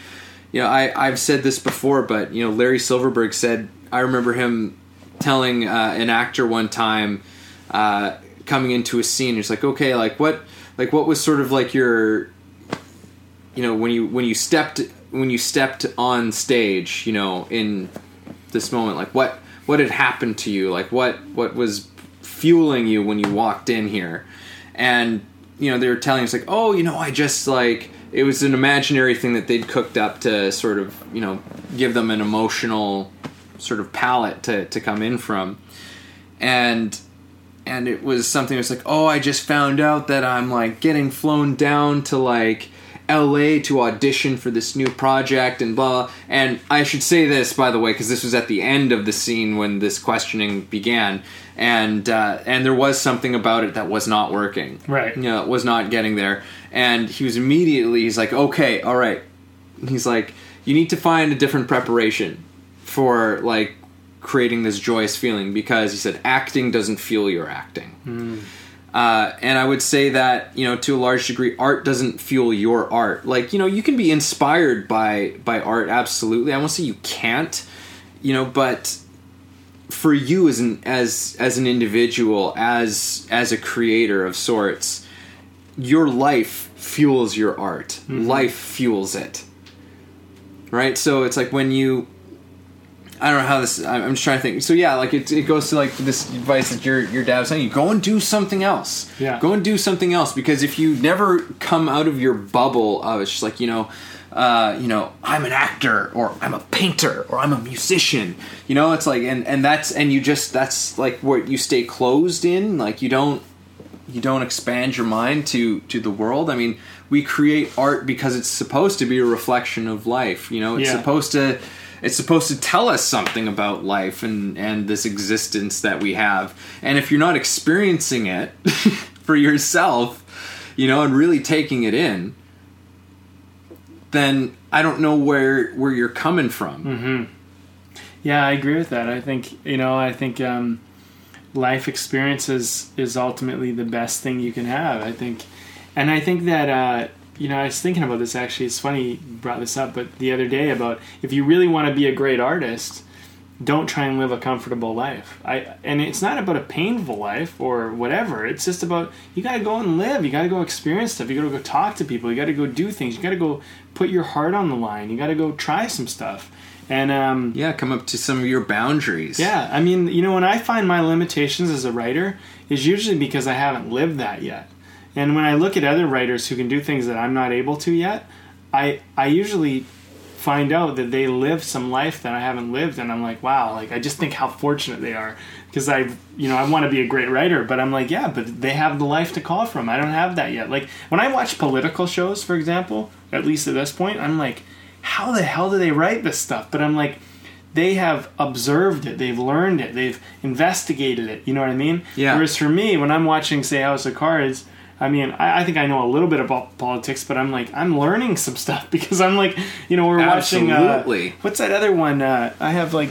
you know, I I've said this before, but you know, Larry Silverberg said I remember him telling uh, an actor one time uh, coming into a scene. He's like, okay, like what, like what was sort of like your, you know, when you when you stepped when you stepped on stage, you know, in this moment, like what what had happened to you, like what what was fueling you when you walked in here, and you know they were telling us like, oh, you know, I just like it was an imaginary thing that they'd cooked up to sort of you know give them an emotional sort of palette to to come in from, and and it was something that's like, oh, I just found out that I'm like getting flown down to like LA to audition for this new project and blah. And I should say this, by the way, because this was at the end of the scene when this questioning began, and uh, and there was something about it that was not working. Right. You know, it was not getting there. And he was immediately, he's like, okay, all right. He's like, you need to find a different preparation for like creating this joyous feeling because he said acting doesn't fuel your acting. Uh, and I would say that you know to a large degree, art doesn't fuel your art. Like you know, you can be inspired by by art, absolutely. I won't say you can't, you know, but for you as an as as an individual, as as a creator of sorts, your life fuels your art. Life fuels it. Right. So it's like when you I don't know how this. I'm I'm just trying to think. So yeah, like it, it goes to like this advice that your your dad was saying. You go and do something else. Yeah. Go and do something else because if you never come out of your bubble of it's just like you know, uh, you know, I'm an actor or I'm a painter or I'm a musician. You know, it's like and and that's and you just that's like what you stay closed in. Like you don't you don't expand your mind to to the world. I mean, we create art because it's supposed to be a reflection of life. You know, it's Yeah. supposed to it's supposed to tell us something about life and and this existence that we have. And if you're not experiencing it <laughs> for yourself, you know, and really taking it in, then I don't know where where you're coming from. Yeah, I agree with that. I think you know, I think um, life experiences is is ultimately the best thing you can have. I think, and I think that uh, you know, I was thinking about this actually. It's funny you brought this up, but the other day about if you really want to be a great artist, don't try and live a comfortable life. I and it's not about a painful life or whatever. It's just about you got to go and live. You got to go experience stuff. You got to go talk to people. You got to go do things. You got to go put your heart on the line. You got to go try some stuff. And um, Yeah, come up to some of your boundaries. yeah, I mean, you know, when I find my limitations as a writer, is usually because I haven't lived that yet. And when I look at other writers who can do things that I'm not able to yet, I I usually find out that they live some life that I haven't lived, and I'm like, wow, like I just think how fortunate they are because I, you know, I want to be a great writer, but I'm like, yeah, but they have the life to call from. I don't have that yet. Like when I watch political shows, for example, at least at this point, I'm like, how the hell do they write this stuff? But I'm like, they have observed it, they've learned it, they've investigated it. You know what I mean? Yeah. Whereas for me, when I'm watching, say, House of Cards, I mean, I, I think I know a little bit about politics, but I'm like, I'm learning some stuff <laughs> because I'm like, you know, we're watching. Absolutely. Uh, what's that other one? Uh, I have like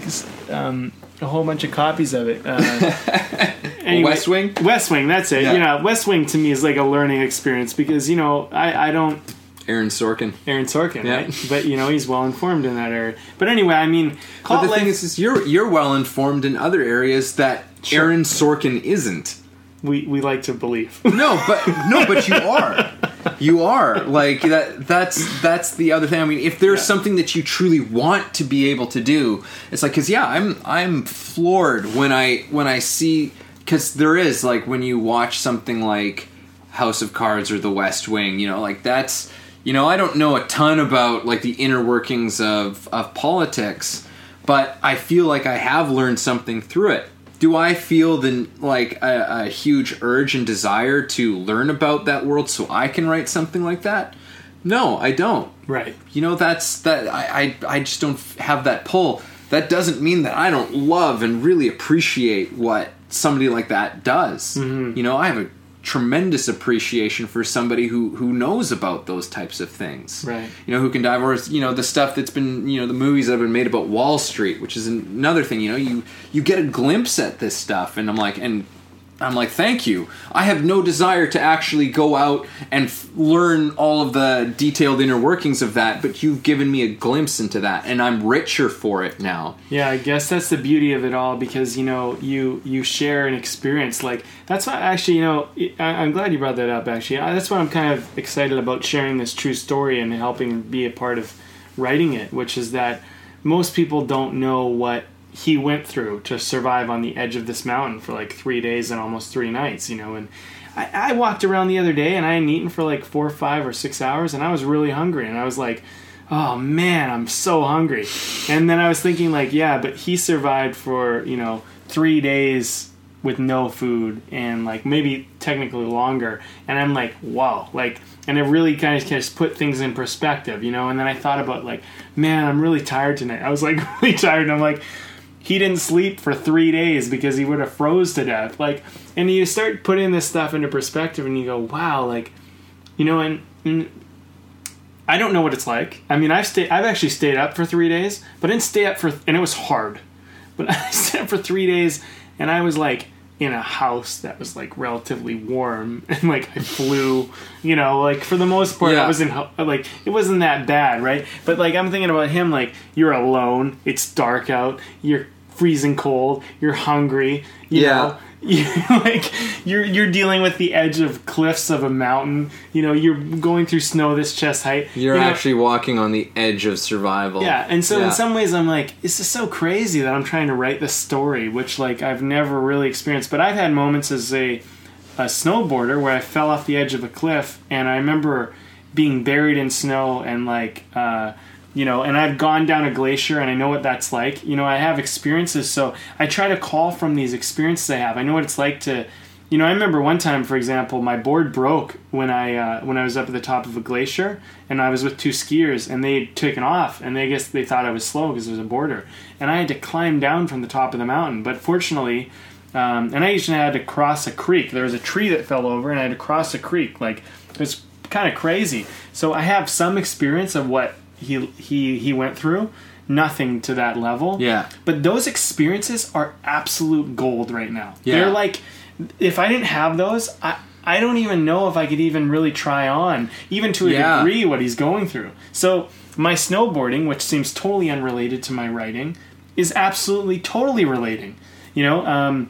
um, a whole bunch of copies of it. Uh, <laughs> anyway, West Wing? West Wing. That's it. Yeah. You know, West Wing to me is like a learning experience because you know I, I don't Aaron Sorkin. Aaron Sorkin, Yeah. right? But you know he's well informed in that area. But anyway, I mean, But the like, thing is, is you're you're well informed in other areas that Sure. Aaron Sorkin isn't. We we like to believe. <laughs> No, but no, but you are. You are like that. That's that's the other thing. I mean, if there's Yeah. something that you truly want to be able to do, it's like because yeah, I'm I'm floored when I when I see because there is like when you watch something like House of Cards or The West Wing, you know, like that's you know I don't know a ton about like the inner workings of of politics, but I feel like I have learned something through it. Do I feel the like a, a huge urge and desire to learn about that world so I can write something like that? No, I don't. right. You know, that's that. I I, I just don't have that pull. That doesn't mean that I don't love and really appreciate what somebody like that does. Mm-hmm. You know, I have a tremendous appreciation for somebody who who knows about those types of things. Right. You know, who can dive or you know the stuff that's been you know the movies that have been made about Wall Street, which is another thing. You know, you you get a glimpse at this stuff, and I'm like, and I'm like, thank you. I have no desire to actually go out and f- learn all of the detailed inner workings of that, but you've given me a glimpse into that, and I'm richer for it now. Yeah, I guess that's the beauty of it all because you know you you share an experience like that's why actually you know I, I'm glad you brought that up actually I, that's why I'm kind of excited about sharing this true story and helping be a part of writing it, which is that most people don't know what he went through to survive on the edge of this mountain for like three days and almost three nights, you know. And I, I walked around the other day and I hadn't eaten for like four five or six hours and I was really hungry and I was like, oh man, I'm so hungry. And then I was thinking, like, yeah, but he survived for, you know, three days with no food and like maybe technically longer. And I'm like, wow, like, and it really kind of just put things in perspective, you know. And then I thought about, like, man, I'm really tired tonight. I was like, <laughs> really tired. And I'm like, he didn't sleep for three days because he would have froze to death. Like, and you start putting this stuff into perspective, and you go, wow, like, you know, and, and I don't know what it's like. I mean, I've stayed, I've actually stayed up for three days, but I didn't stay up for, and it was hard. <laughs> But I stayed up for three days, and I was like in a house that was like relatively warm, <laughs> and like I flew, you know, like for the most part, Yeah. I wasn't like it wasn't that bad, right? But like I'm thinking about him, like you're alone, it's dark out, you're freezing cold, you're hungry, you Yeah. know. <laughs> You're like you're you're dealing with the edge of cliffs of a mountain. You know, you're going through snow this chest height. You're You know, actually walking on the edge of survival. yeah, and so Yeah. in some ways, I'm like, this is so crazy that I'm trying to write this story, which like I've never really experienced. But I've had moments as a a snowboarder where I fell off the edge of a cliff, and I remember being buried in snow and like. Uh, you know, and I've gone down a glacier and I know what that's like. You know, I have experiences, so I try to call from these experiences I have. I know what it's like to, you know, I remember one time, for example, my board broke when I uh, when I was up at the top of a glacier, and I was with two skiers, and they had taken off, and they guess they thought I was slow because was a border, and I had to climb down from the top of the mountain. But fortunately, um, and I usually had to cross a creek. There was a tree that fell over, and I had to cross a creek. Like it was kind of crazy. So I have some experience of what he he he went through. Nothing to that level. Yeah. But those experiences are absolute gold right now. Yeah. They're like, if I didn't have those, I. I don't even know if I could even really try on, even to a Yeah. degree, what he's going through. So, my snowboarding, which seems totally unrelated to my writing, is absolutely totally relating. You know, um,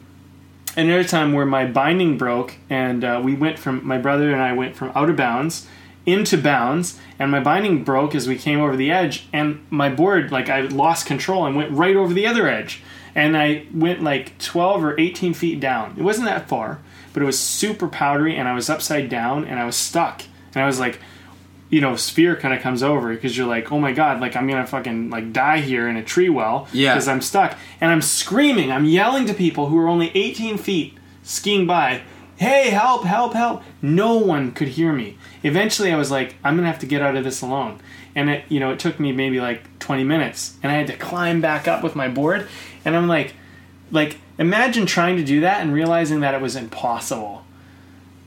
another time where my binding broke and uh, we went from my brother and I went from out of bounds into bounds and my binding broke as we came over the edge and my board like I lost control and went right over the other edge and I went like 12 or 18 feet down. It wasn't that far, but it was super powdery and I was upside down and I was stuck and I was like you know, sphere kind of comes over because you're like, oh my god, like I'm gonna fucking like die here in a tree well Yeah. because I'm stuck, and I'm screaming, I'm yelling to people who are only 18 feet skiing by, hey, help, help, help. No one could hear me. Eventually, I was like, I'm gonna have to get out of this alone, and it, you know, it took me maybe like 20 minutes, and I had to climb back up with my board, and I'm like, like imagine trying to do that and realizing that it was impossible.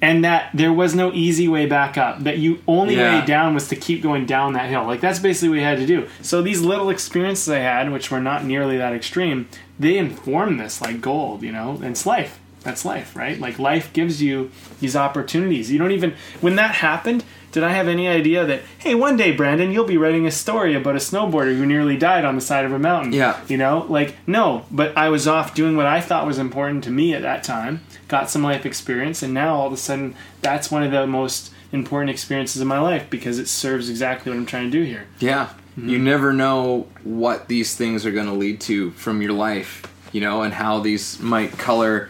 And that there was no easy way back up that you only Yeah. way down was to keep going down that hill. Like that's basically what you had to do. So these little experiences i had which were not nearly that extreme they inform this like gold you know and it's life that's life right? Like life gives you these opportunities. You don't even when that happened did i have any idea that hey one day brandon you'll be writing a story about a snowboarder who nearly died on the side of a mountain Yeah. you know? Like no but i was off doing what i thought was important to me at that time got some life experience and now all of a sudden that's one of the most important experiences of my life because it serves exactly what i'm trying to do here. Yeah. Mm-hmm. You never know what these things are going to lead to from your life, you know, and how these might color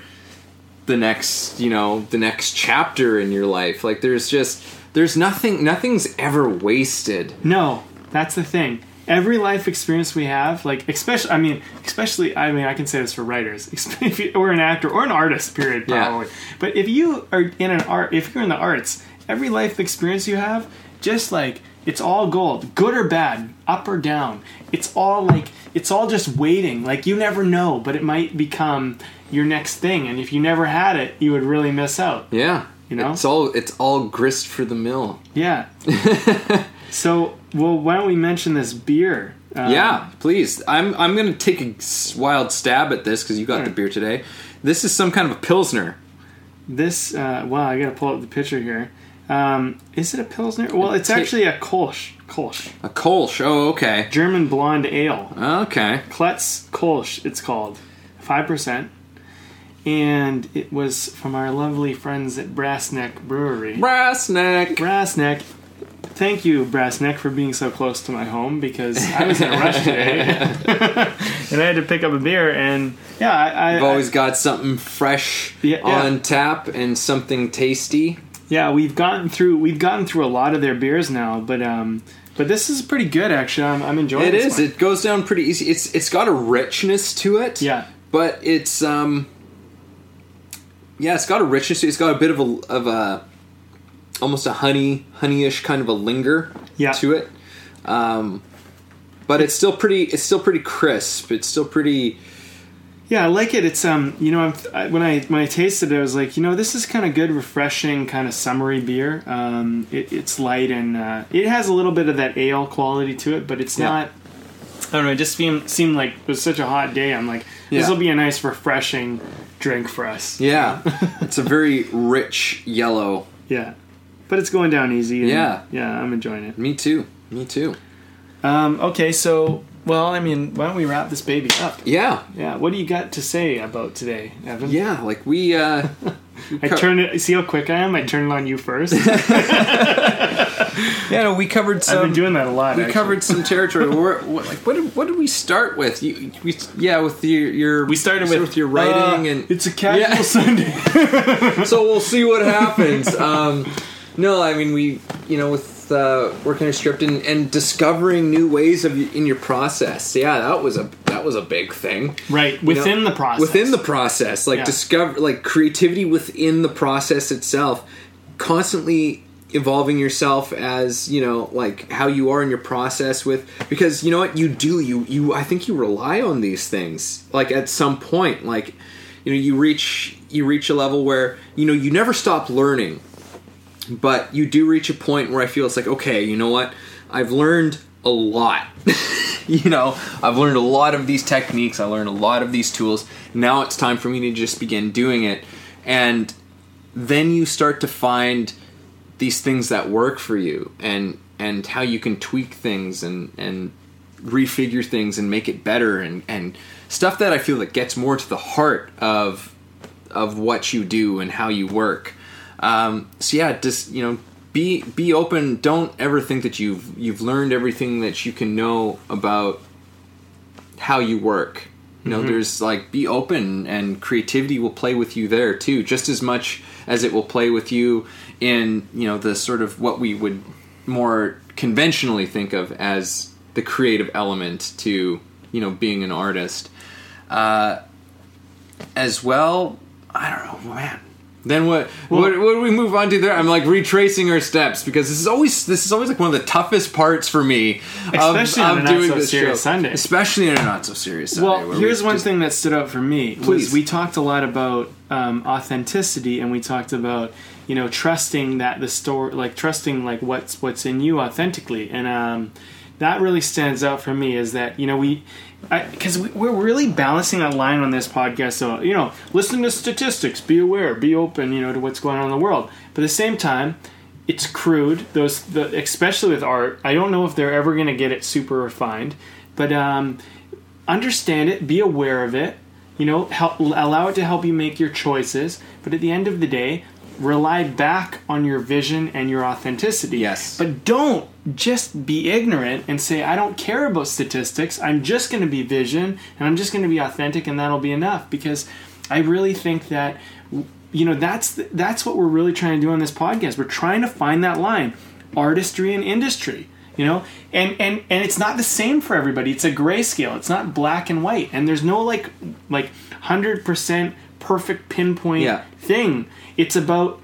the next, you know, the next chapter in your life. Like there's just there's nothing nothing's ever wasted. no that's the thing every life experience we have like especially i mean especially i mean i can say this for writers <laughs> if you, or an actor or an artist period Yeah. but if you are in an art if you're in the arts every life experience you have just like it's all gold good or bad up or down it's all like it's all just waiting like you never know but it might become your next thing and if you never had it you would really miss out Yeah. You know? It's all it's all grist for the mill. yeah <laughs> so well why don't we mention this beer Um, yeah, please. I'm I'm going to take a wild stab at this cuz you got the beer today. This is some kind of a pilsner. this. Uh, wow, I gotta pull up the picture here. Um, is it a pilsner? Well, it's actually a Kolsch. Kolsch, A Kolsch. Oh, okay. German blonde ale. Okay. Klutz Kolsch, it's called. 5%. And it was from our lovely friends at Brassneck Brewery. Brassneck! Brassneck. Thank you, Brassneck, for being so close to my home because I was in a rush today. <laughs> and I had to pick up a beer. And yeah, I. I I've always got something fresh Yeah, yeah. on tap and something tasty. yeah, we've gotten through we've gotten through a lot of their beers now, but um, but this is pretty good actually. I'm, I'm enjoying It this is. one. It goes down pretty easy. It's it's got a richness to it. Yeah. But it's um. Yeah, it's got a richness. It's got a bit of a of a almost a honey honeyish kind of a linger Yeah. to it. Um, but it's still pretty. It's still pretty crisp. It's still pretty. Yeah, I like it. It's um, you know, I'm, I, when I when I tasted it, I was like, you know, this is kind of good, refreshing, kind of summery beer. Um, it, it's light and uh, it has a little bit of that ale quality to it, but it's Yeah. not. I don't know. It just seemed seemed like it was such a hot day. I'm like, this Yeah. will be a nice, refreshing drink for us. Yeah, it's a very rich yellow. Yeah, but it's going down easy. And, Yeah. yeah, I'm enjoying it. Me too. Me too. Um, okay, so well, I mean, why don't we wrap this baby up? Yeah, Yeah, what do you got to say about today, Evan? yeah. Like we. uh <laughs> I turn it. See how quick I am. I turn it on you first. <laughs> Yeah, no, we covered I've some. been doing that a lot. we actually. covered some territory. <laughs> We're, what, like, what did, what did we start with? You, we, yeah, with your, your We started so with, your writing, uh, and it's a casual Yeah. <laughs> Sunday. so we'll see what happens. Um, no, I mean we, you know, with uh, working a script and, and discovering new ways of in your process. Yeah, that was a that was a big thing. right You within know, the process. Within the process, like Yeah. discover, like creativity within the process itself, constantly evolving yourself as you know, like how you are in your process with. Because you know what you do, you you I think you rely on these things. Like at some point, like you know, you reach you reach a level where you know you never stop learning but you do reach a point where I feel it's like, okay, you know what? I've learned a lot. <laughs> you know, I've learned a lot of these techniques, I learned a lot of these tools. Now it's time for me to just begin doing it. And then you start to find these things that work for you and and how you can tweak things and and refigure things and make it better and and stuff that I feel that gets more to the heart of of what you do and how you work. Um, so yeah, just you know, be be open. Don't ever think that you've you've learned everything that you can know about how you work. You know, there's like be open and creativity will play with you there too, just as much as it will play with you in you know the sort of what we would more conventionally think of as the creative element to you know being an artist. Uh, as well, I don't know, man. Then what, what? What do we move on to there? I'm like retracing our steps because this is always this is always like one of the toughest parts for me, of- Especially on of a not so serious show. Sunday. especially on a not so serious Sunday. Well, here's we one just- thing that stood out for me. Was Please. we talked a lot about um, authenticity, and we talked about you know trusting that the story, like trusting like what's what's in you authentically, and um, that really stands out for me. Is that you know we. Because we, we're really balancing that line on this podcast. So you know, listen to statistics, be aware, be open, you know, to what's going on in the world. But at the same time, it's crude. Those, the, especially with art, I don't know if they're ever going to get it super refined. But um, understand it, be aware of it, you know, help, allow it to help you make your choices. But at the end of the day, rely back on your vision and your authenticity. Yes. But don't just be ignorant and say, I don't care about statistics. I'm just going to be vision and I'm just going to be authentic and that'll be enough. Because I really think that. You know that's that's what we're really trying to do on this podcast. We're trying to find that line, artistry and industry you know and and and it's not the same for everybody it's a grayscale it's not black and white and there's no like like 100% perfect pinpoint Yeah. thing it's about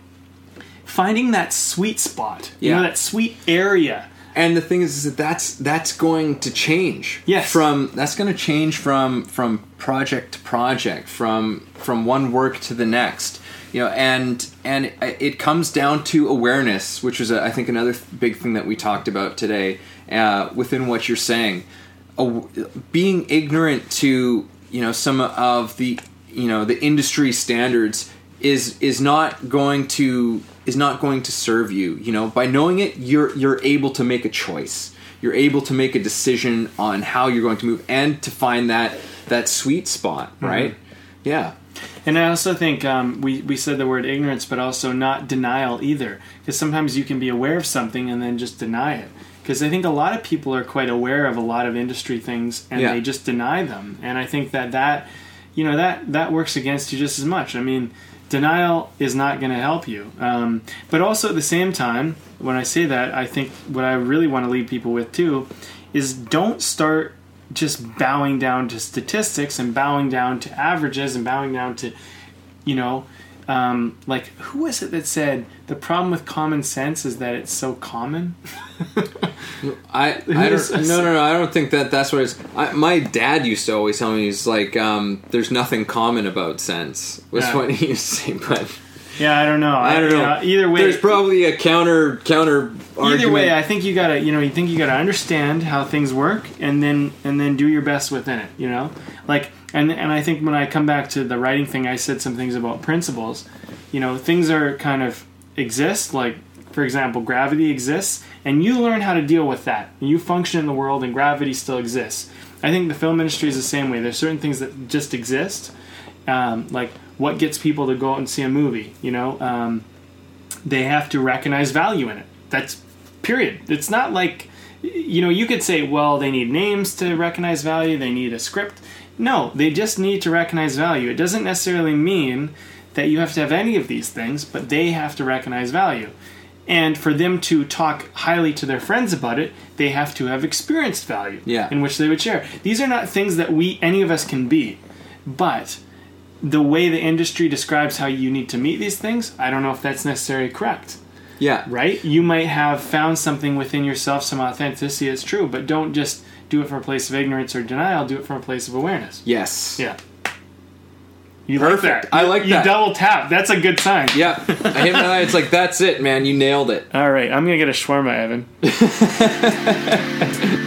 finding that sweet spot you know that sweet area and the thing is, is that that's that's going to change. Yes. From that's going to change from from project to project, from from one work to the next. You know, and and it comes down to awareness, which is a, I think another big thing that we talked about today uh, within what you're saying. Aw- being ignorant to you know some of the you know the industry standards is is not going to is not going to serve you. You know, by knowing it, you're you're able to make a choice. You're able to make a decision on how you're going to move and to find that that sweet spot, right? Yeah. And I also think um, we, we said the word ignorance, but also not denial either. Because sometimes you can be aware of something and then just deny it. Because I think a lot of people are quite aware of a lot of industry things and Yeah. they just deny them. And I think that that, you know, that, that works against you just as much. I mean, denial is not going to help you. Um, but also at the same time, when I say that, I think what I really want to leave people with too is don't start just bowing down to statistics and bowing down to averages and bowing down to, you know, um, like who was it that said the problem with common sense is that it's so common? I, <laughs> I don't, no no no I don't think that that's what it's. I, my dad used to always tell me he's like, um, "There's nothing common about sense." Was Yeah. what he used to say, but Yeah, I don't know. I don't know. uh, either way, there's probably a counter counter. either argument. way, I think you gotta, you know, you think you gotta understand how things work, and then and then do your best within it. You know, like and and I think when I come back to the writing thing, I said some things about principles. You know, things are kind of exist. Like for example, gravity exists, and you learn how to deal with that. You function in the world, and gravity still exists. I think the film industry is the same way. There's certain things that just exist, um, like what gets people to go out and see a movie. You know. Um, they have to recognize value in it. That's period. It's not like you know, you could say, well, they need names to recognize value, they need a script. No, they just need to recognize value. It doesn't necessarily mean that you have to have any of these things, but they have to recognize value. And for them to talk highly to their friends about it, they have to have experienced value Yeah. in which they would share. These are not things that we any of us can be. But the way the industry describes how you need to meet these things, I don't know if that's necessarily correct. yeah, Right? You might have found something within yourself, some authenticity that's true, but don't just do it from a place of ignorance or denial, do it from a place of awareness. yes, Yeah. You Perfect. like that. I You- like you that. double tap. That's a good sign. yeah. I hit my eye. It's like that's it, man. You nailed it. All right, I'm going to get a shawarma, Evan. <laughs>